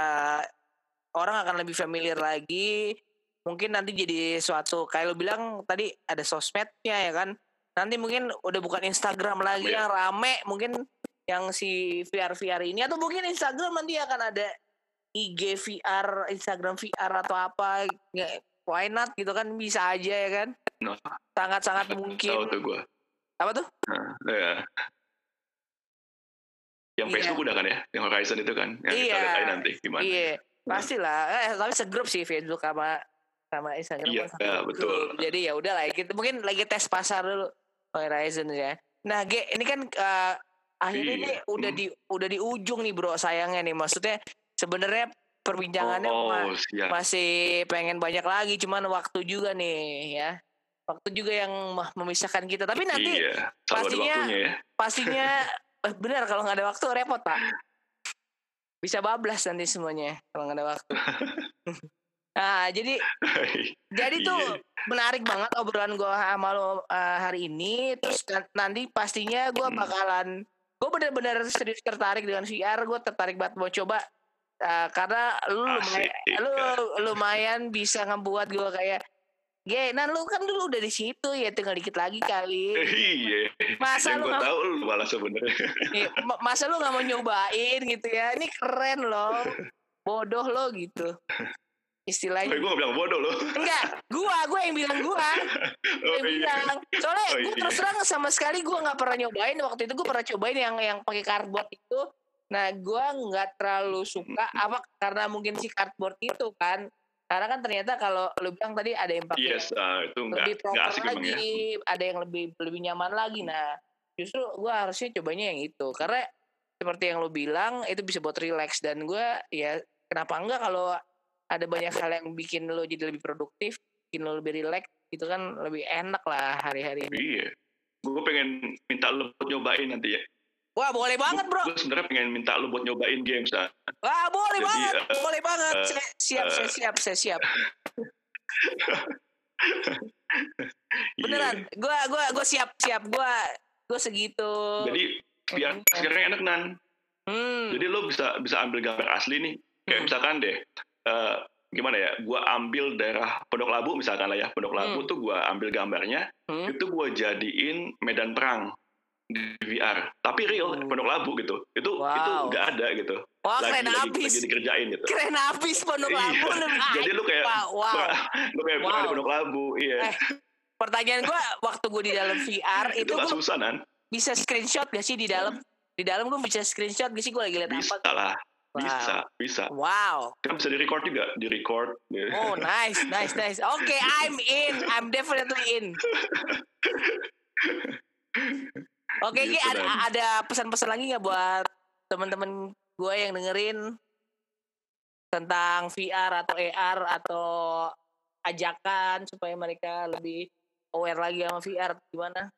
orang akan lebih familiar lagi. Mungkin nanti jadi suatu kayak lo bilang tadi ada sosmednya ya kan. Nanti mungkin udah bukan Instagram lagi yeah. yang rame, mungkin yang si VR VR ini atau mungkin Instagram nanti akan ada IG VR, Instagram VR atau apa, why not gitu kan bisa aja ya kan? Nah. Sangat-sangat Tahu mungkin. tuh gue. Apa tuh? Nah, ya. Yang Iya. Facebook udah kan ya, yang Horizon itu kan, yang kita Iya. lihat aja nanti gimana. Iya, pastilah. Eh, tapi segrup sih Facebook sama sama Instagram. Iya, ya, betul. Jadi ya udah lah, kita mungkin lagi tes pasar dulu Horizon ya. Nah, G, ini kan eh, akhirnya Iya, nih udah hmm. di udah di ujung nih bro sayangnya nih. Maksudnya sebenarnya perbincangannya ma- Oh, siap. masih pengen banyak lagi, cuman waktu juga nih ya. Waktu juga yang memisahkan kita. Tapi nanti Iya, pastinya- ya. pastinya [laughs] eh, benar kalau nggak ada waktu repot pak bisa bablas nanti semuanya kalau nggak ada waktu [laughs] nah jadi jadi tuh Iya. menarik banget obrolan gue sama lo eh, hari ini terus nan- nanti pastinya gue Hmm. bakalan gue bener-bener serius tertarik dengan VR gue tertarik banget mau coba eh, karena lu lumayan, Asik. lu lumayan bisa ngebuat gue kayak Ge, nah lu kan dulu udah di situ ya tinggal dikit lagi kali. Iya. Masa Yang lu gue nggak tahu lu malah sebenarnya. Iya, ma- masa lu nggak mau nyobain gitu ya? Ini keren loh, bodoh lo gitu. Istilahnya gue gak bilang bodoh loh. enggak, gua, gua yang bilang gua, gua [laughs] Oh, yang iya. bilang. Soalnya Oh, gua iya. terus terang sama sekali gua nggak pernah nyobain. Waktu itu gua pernah cobain yang yang pakai cardboard itu. Nah, gua nggak terlalu suka apa karena mungkin si cardboard itu kan. Karena kan ternyata kalau lu bilang tadi ada yang pakai Yes, ah, itu lebih nggak proper asik memang lagi, ya. ada yang lebih lebih nyaman lagi. Nah, justru gua harusnya cobanya yang itu karena seperti yang lo bilang itu bisa buat relax dan gua ya kenapa enggak kalau ada banyak hal yang bikin lo jadi lebih produktif, bikin lo lebih relax itu kan lebih enak lah hari-hari ini. Iya. Gue pengen minta lu buat nyobain nanti ya. Wah, boleh banget, Bro. Gue sebenarnya pengen minta lu buat nyobain games. Ah. Wah, boleh Jadi, banget. eh, boleh banget. eh, saya siap, saya eh, siap, saya siap. [laughs] Iya. Beneran. Gua gua gua siap, siap. Gua gua segitu. Jadi VR Hmm. sekarang enak nan. hmm. Jadi lo bisa bisa ambil gambar asli nih. Kayak Hmm. misalkan deh, eh, gimana ya? Gua ambil daerah Pondok Labu misalkan lah ya. Pondok Labu Hmm. tuh gua ambil gambarnya, Hmm. itu gua jadiin medan perang di VR. Tapi real Hmm. Pondok Labu gitu. Itu itu Wow. nggak ada gitu. Wah, lagi, keren lagi, abis. lagi dikerjain gitu. Keren abis Pondok Iya. Labu. lu. [laughs] Jadi lu kayak Wow, wow. [laughs] lu kayak perang di Wow. Pondok Labu, iya. Eh, Pertanyaan gua waktu gua di dalam VR [laughs] itu itu susah nan. bisa screenshot gak sih di dalam? Di dalam gua bisa screenshot gak sih gua lagi lihat Bisa apa? lah, Wow. bisa, bisa. Wow. Kan bisa di record juga, di record. Oh, nice, nice, nice. Oke, I'm in. I'm definitely in. Oke, Ki, Gitu, ada, Dan. ada pesan-pesan lagi nggak buat teman-teman gue yang dengerin tentang VR atau AR atau ajakan supaya mereka lebih aware lagi sama VR gimana?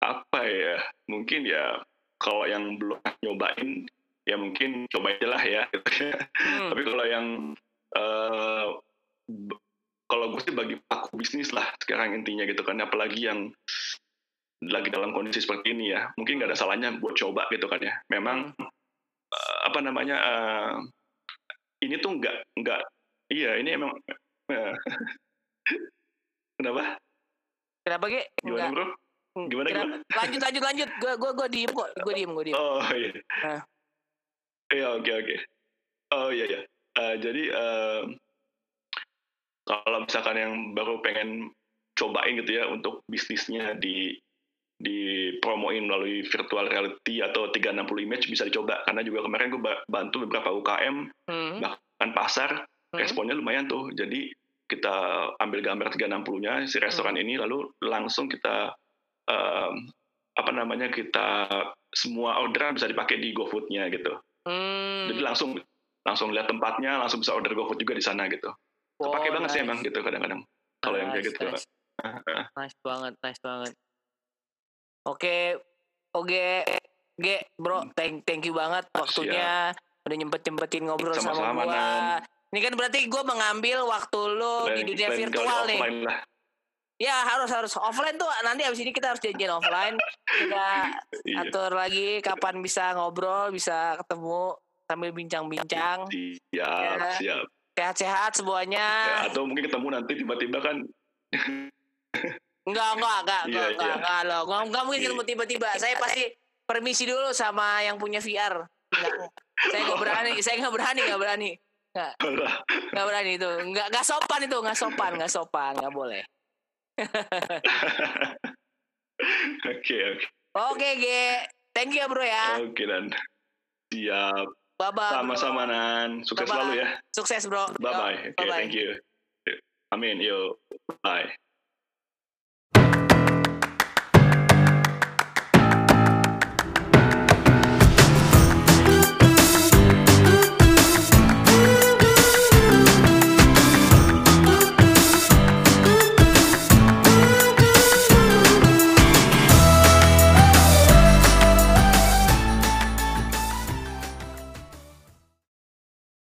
apa ya mungkin ya kalau yang belum nyobain ya mungkin coba aja lah ya gitu ya. Hmm. tapi kalau yang b- kalau gue sih bagi pelaku bisnis lah sekarang intinya gitu kan apalagi yang lagi dalam kondisi seperti ini ya mungkin nggak ada salahnya buat coba gitu kan ya memang eh, apa namanya eh, ini tuh nggak nggak iya ini emang eh, [laughs] kenapa Kenapa Ki? gimana Enggak. bro Gimana, Kenapa? [laughs] Lanjut lanjut lanjut. Gue gue gue diem kok. Gue diem gue diem. Oh iya. Nah. Iya oke oke. Oh iya iya. Eh, jadi em, kalau misalkan yang baru pengen cobain gitu ya untuk bisnisnya di di promoin melalui virtual reality atau 360 image bisa dicoba karena juga kemarin gue ba- bantu beberapa UKM Hmm. kan pasar Hmm. responnya lumayan tuh jadi kita ambil gambar 360-nya si restoran Hmm. ini lalu langsung kita em, apa namanya kita semua orderan bisa dipakai di GoFood-nya gitu Hmm. jadi langsung langsung lihat tempatnya langsung bisa order GoFood juga di sana gitu kepake Oh, banget sih nice. emang gitu kadang-kadang kalau yang kayak Nice, gitu nice. nice banget, nice banget. Oke, oke, Ge, bro, thank thank you banget waktunya udah nyempet nyempetin ngobrol sama Sama-sama, gua. Nan. Ini kan berarti gua mengambil waktu lu di dunia virtual nih. lah Ya harus harus offline tuh nanti abis ini kita harus janjian offline. Kita [laughs] iya atur lagi kapan bisa ngobrol, bisa ketemu sambil bincang-bincang. siap Ya. siap Sehat-sehat semuanya. Ya, atau mungkin ketemu nanti tiba-tiba kan [laughs] Enggak, enggak, enggak, Iya, enggak, enggak, iya. enggak, loh. Enggak, enggak mungkin Iya. ketemu tiba-tiba. Saya pasti permisi dulu sama yang punya VR. Enggak, saya nggak berani saya nggak berani nggak berani nggak nggak berani itu nggak nggak sopan itu nggak sopan nggak sopan nggak boleh [laughs] Oke, oke. oke G thank you ya bro ya Oke, dan siap. Bye bye Sama-sama, Nan. Sukses Bye-bye. selalu ya. sukses bro Bye-bye. Oke, Bye-bye. thank you. Amin. Yo, bye.